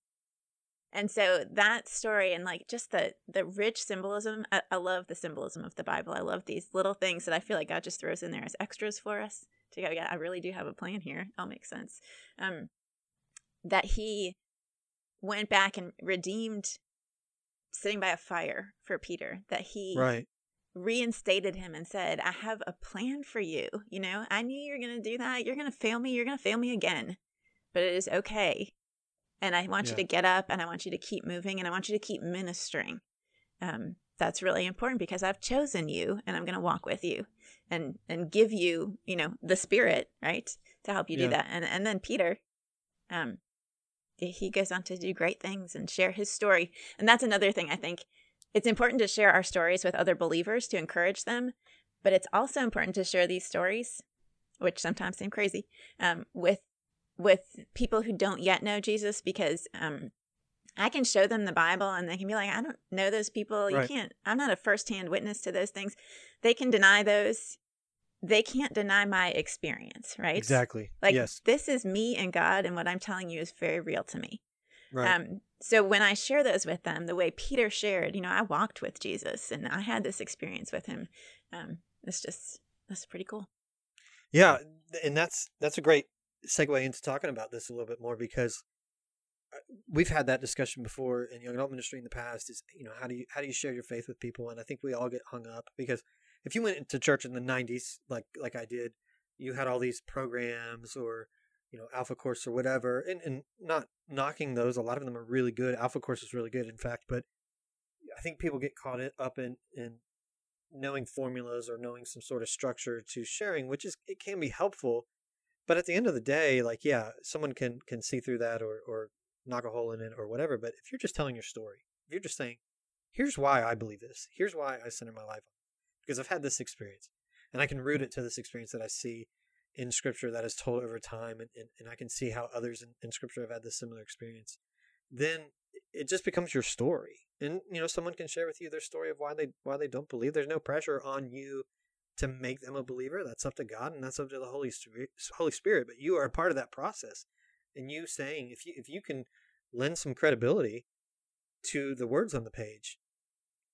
And so that story and like just the the rich symbolism, I, I, love the symbolism of the Bible. I love these little things that I feel like God just throws in there as extras for us to go. Yeah, I really do have a plan here. I'll make sense. Um, that He went back and redeemed sitting by a fire for Peter. That He
right
reinstated him and said, I have a plan for you. You know, I knew you were going to do that. You're going to fail me. You're going to fail me again. But it is okay and I want yeah. you to get up and I want you to keep moving and I want you to keep ministering. Um, that's really important because I've chosen you and I'm going to walk with you and and give you, you know, the spirit, right? To help you yeah. do that. And and then Peter um he goes on to do great things and share his story. And that's another thing I think it's important to share our stories with other believers to encourage them, but it's also important to share these stories, which sometimes seem crazy, um, with with people who don't yet know Jesus because um, I can show them the Bible and they can be like, I don't know those people. You right. can't, I'm not a firsthand witness to those things. They can deny those. They can't deny my experience, right?
Exactly.
Like,
yes.
this is me and God, and what I'm telling you is very real to me.
Right. Um,
so when I share those with them, the way Peter shared, you know, I walked with Jesus and I had this experience with him. Um, it's just, that's pretty cool.
Yeah. And that's, that's a great segue into talking about this a little bit more because uh, we've had that discussion before in young adult ministry in the past is you know how do you how do you share your faith with people and i think we all get hung up because if you went into church in the 90s like like i did you had all these programs or you know alpha course or whatever and, and not knocking those a lot of them are really good alpha course is really good in fact but i think people get caught up in in knowing formulas or knowing some sort of structure to sharing which is it can be helpful but at the end of the day, like yeah, someone can can see through that or or knock a hole in it or whatever. But if you're just telling your story, if you're just saying, here's why I believe this, here's why I center my life because I've had this experience, and I can root it to this experience that I see in Scripture that is told over time, and, and, and I can see how others in, in Scripture have had this similar experience. Then it just becomes your story, and you know someone can share with you their story of why they why they don't believe. There's no pressure on you to make them a believer. That's up to God and that's up to the Holy Spirit. Holy Spirit. But you are a part of that process. And you saying if you if you can lend some credibility to the words on the page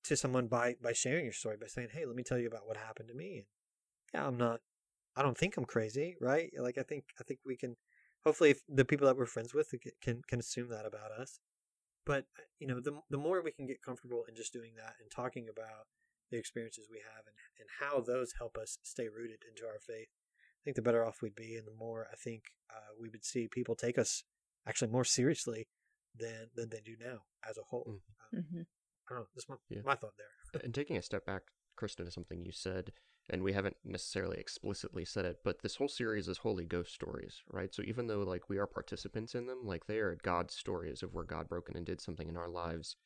to someone by by sharing your story by saying, "Hey, let me tell you about what happened to me." And yeah, I'm not. I don't think I'm crazy, right? Like I think I think we can hopefully if the people that we're friends with can can assume that about us. But uh, you know, the the more we can get comfortable in just doing that and talking about the experiences we have and, and how those help us stay rooted into our faith, I think the better off we'd be, and the more I think uh, we would see people take us actually more seriously than than they do now as a whole. Mm. mm-hmm. I don't know. That's my yeah. my thought there.
and taking a step back, Kristen, to something you said, and we haven't necessarily explicitly said it, but this whole series is Holy Ghost stories, right? So even though like we are participants in them, like they are God's stories of where God broke in and did something in our lives.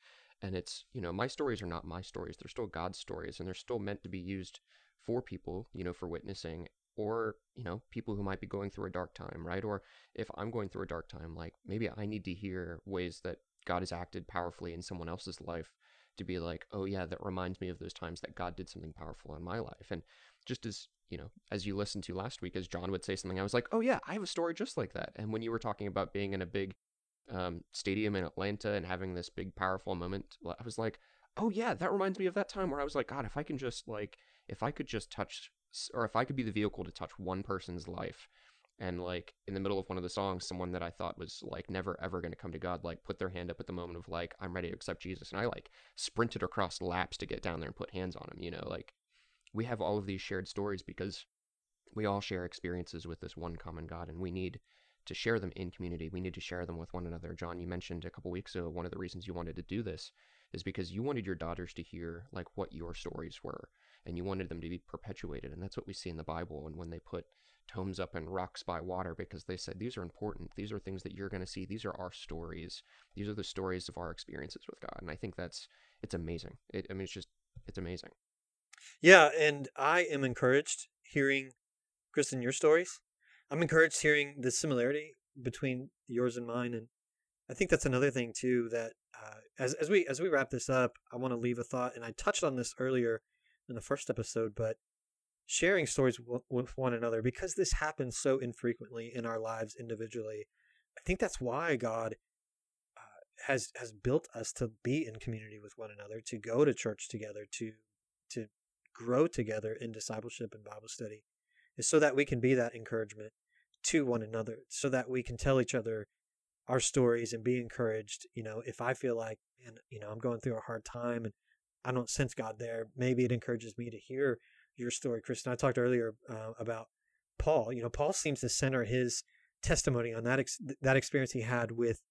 And it's, you know, my stories are not my stories. They're still God's stories and they're still meant to be used for people, you know, for witnessing or, you know, people who might be going through a dark time, right? Or if I'm going through a dark time, like maybe I need to hear ways that God has acted powerfully in someone else's life to be like, oh yeah, that reminds me of those times that God did something powerful in my life. And just as, you know, as you listened to last week, as John would say something, I was like, oh yeah, I have a story just like that. And when you were talking about being in a big um, stadium in Atlanta and having this big powerful moment, I was like, oh yeah, that reminds me of that time where I was like, God, if I can just like, if I could just touch, or if I could be the vehicle to touch one person's life and like in the middle of one of the songs someone that i thought was like never ever going to come to god like put their hand up at the moment of like i'm ready to accept jesus and i like sprinted across laps to get down there and put hands on him you know like we have all of these shared stories because we all share experiences with this one common god and we need to share them in community. We need to share them with one another. John you mentioned a couple weeks ago one of the reasons you wanted to do this is because you wanted your daughters to hear like what your stories were and you wanted them to be perpetuated and that's what we see in the bible and when they put tomes up in rocks by water because they said these are important. These are things that you're going to see. These are our stories. These are the stories of our experiences with God. And I think that's it's amazing. It, I mean, it's just it's amazing.
Yeah, and I am encouraged hearing Kristen your stories. I'm encouraged hearing the similarity between yours and mine, and I think that's another thing too that uh, as as we as we wrap this up, I want to leave a thought, and I touched on this earlier in the first episode, but sharing stories with one another because this happens so infrequently in our lives individually. I think that's why God uh, has has built us to be in community with one another, to go to church together, to to grow together in discipleship and Bible study, is so that we can be that encouragement to one another, so that we can tell each other our stories and be encouraged. You know, if I feel like, and you know, I'm going through a hard time and I don't sense God there, maybe it encourages me to hear your story, Kristen. I talked earlier uh, about Paul. You know, Paul seems to center his testimony on that ex- that experience he had with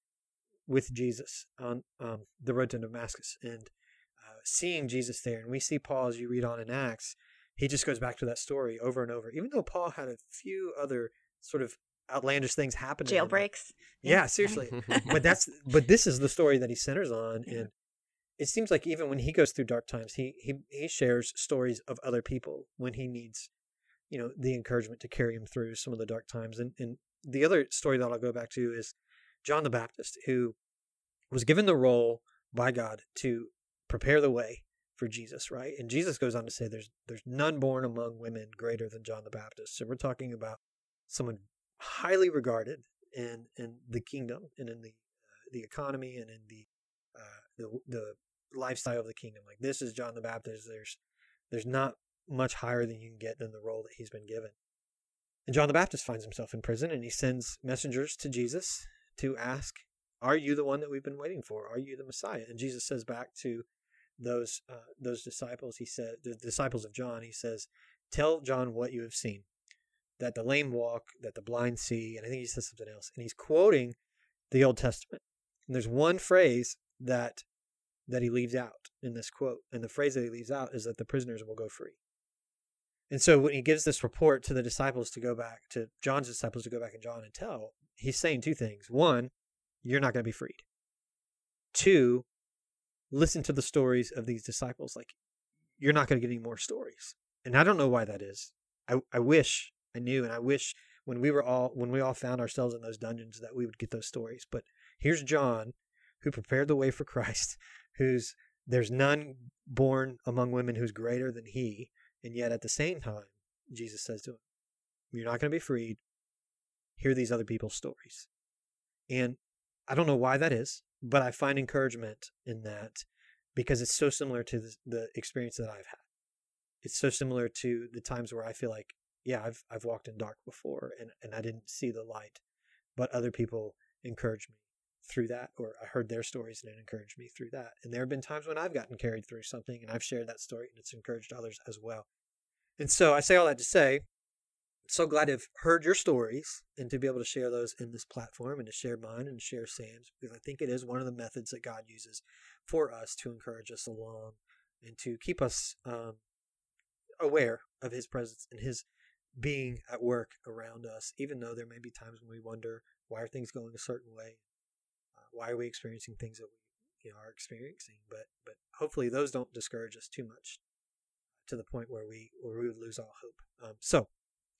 with Jesus on um, the road to Damascus and uh, seeing Jesus there. And we see Paul as you read on in Acts. He just goes back to that story over and over, even though Paul had a few other sort of outlandish things happen.
Jailbreaks.
Yeah, seriously. but that's but this is the story that he centers on, and it seems like even when he goes through dark times, he he he shares stories of other people when he needs, you know, the encouragement to carry him through some of the dark times. And and the other story that I'll go back to is John the Baptist, who was given the role by God to prepare the way for Jesus, right? And Jesus goes on to say there's there's none born among women greater than John the Baptist. So we're talking about someone highly regarded in in the kingdom and in the uh, the economy and in the uh, the the lifestyle of the kingdom. Like this is John the Baptist. There's there's not much higher than you can get than the role that he's been given. And John the Baptist finds himself in prison and he sends messengers to Jesus to ask, Are you the one that we've been waiting for? Are you the Messiah? And Jesus says back to those uh, those disciples, he said, the disciples of John, he says, Tell John what you have seen. That the lame walk, that the blind see, and I think he says something else. And he's quoting the Old Testament. And there's one phrase that that he leaves out in this quote. And the phrase that he leaves out is that the prisoners will go free. And so when he gives this report to the disciples to go back, to John's disciples to go back and John and tell, he's saying two things. One, you're not going to be freed. Two, listen to the stories of these disciples. Like, you're not going to get any more stories. And I don't know why that is. I, I wish I knew, and I wish when we were all when we all found ourselves in those dungeons that we would get those stories. But here's John, who prepared the way for Christ, who's there's none born among women who's greater than he, and yet at the same time, Jesus says to him, You're not going to be freed. Hear these other people's stories. And I don't know why that is, but I find encouragement in that because it's so similar to the, the experience that I've had. It's so similar to the times where I feel like, yeah, I've I've walked in dark before and, and I didn't see the light. but other people encouraged me through that, or I heard their stories and it encouraged me through that. And there have been times when I've gotten carried through something and I've shared that story and it's encouraged others as well. And so I say all that to say, so glad to have heard your stories and to be able to share those in this platform and to share mine and share Sam's because I think it is one of the methods that God uses for us to encourage us along and to keep us um, aware of His presence and His being at work around us, even though there may be times when we wonder why are things going a certain way, why are we experiencing things that we you know, are experiencing. But but hopefully those don't discourage us too much to the point where we where we would lose all hope. Um, so,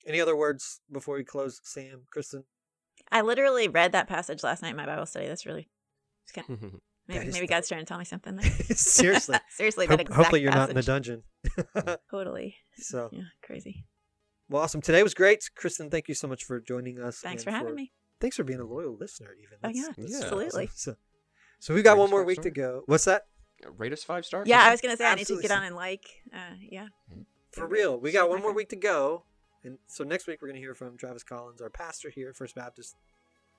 any other words before we close, Sam, Kristen?
I literally read that passage last night in my Bible study. That's really it's kind of,
That
maybe, maybe
the-
God's trying to tell me something there.
Seriously.
seriously,
Hope-
that exact
hopefully you're not in a dungeon.
Totally,
so,
yeah, crazy.
well, awesome. Today was great, Kristen. Thank you so much for joining us.
Thanks for having me.
Thanks for being a loyal listener. Even.
Oh, yeah,
that's
Yeah.
absolutely.
awesome. So, so we've got
Rate
one more
five
week to go. What's that?
Rate us five stars.
Yeah, I was gonna say I need to get on and like. Uh, yeah,
For real. We got one more week to go. And so next week we're going to hear from Travis Collins, our pastor here at First Baptist.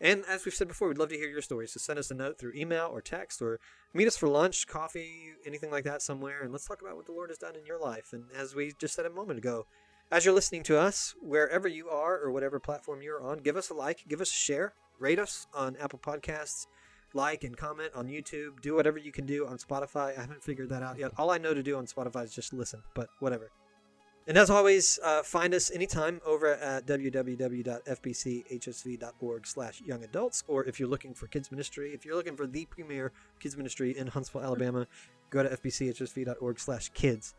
And as we've said before, we'd love to hear your stories. So send us a note through email or text or meet us for lunch, coffee, anything like that somewhere. And let's talk about what the Lord has done in your life. And as we just said a moment ago, as you're listening to us, wherever you are or whatever platform you're on, give us a like, give us a share, rate us on Apple Podcasts, like and comment on YouTube. Do whatever you can do on Spotify. I haven't figured that out yet. All I know to do on Spotify is just listen, but whatever. And as always, uh, find us anytime over at www.fbchsv.org slash young adults. Or if you're looking for kids ministry, if you're looking for the premier kids ministry in Huntsville, Alabama, go to fbchsv.org slash kids.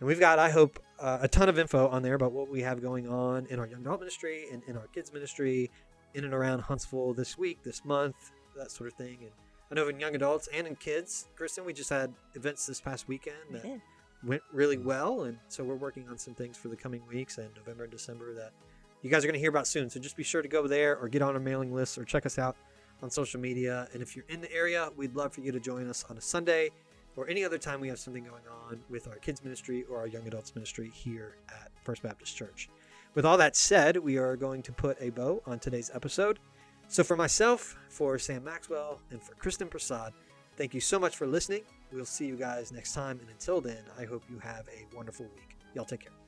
And we've got, I hope, uh, a ton of info on there about what we have going on in our young adult ministry and in our kids ministry in and around Huntsville this week, this month, that sort of thing. And I know in young adults and in kids, Kristen, we just had events this past weekend that
did.
went really well. And so we're working on some things for the coming weeks and November and December that you guys are going to hear about soon. So just be sure to go there or get on our mailing list or check us out on social media. And if you're in the area, we'd love for you to join us on a Sunday or any other time we have something going on with our kids ministry or our young adults ministry here at First Baptist Church. With all that said, we are going to put a bow on today's episode. So for myself, for Sam Maxwell, and for Kristen Prasad, thank you so much for listening. We'll see you guys next time. And until then, I hope you have a wonderful week. Y'all take care.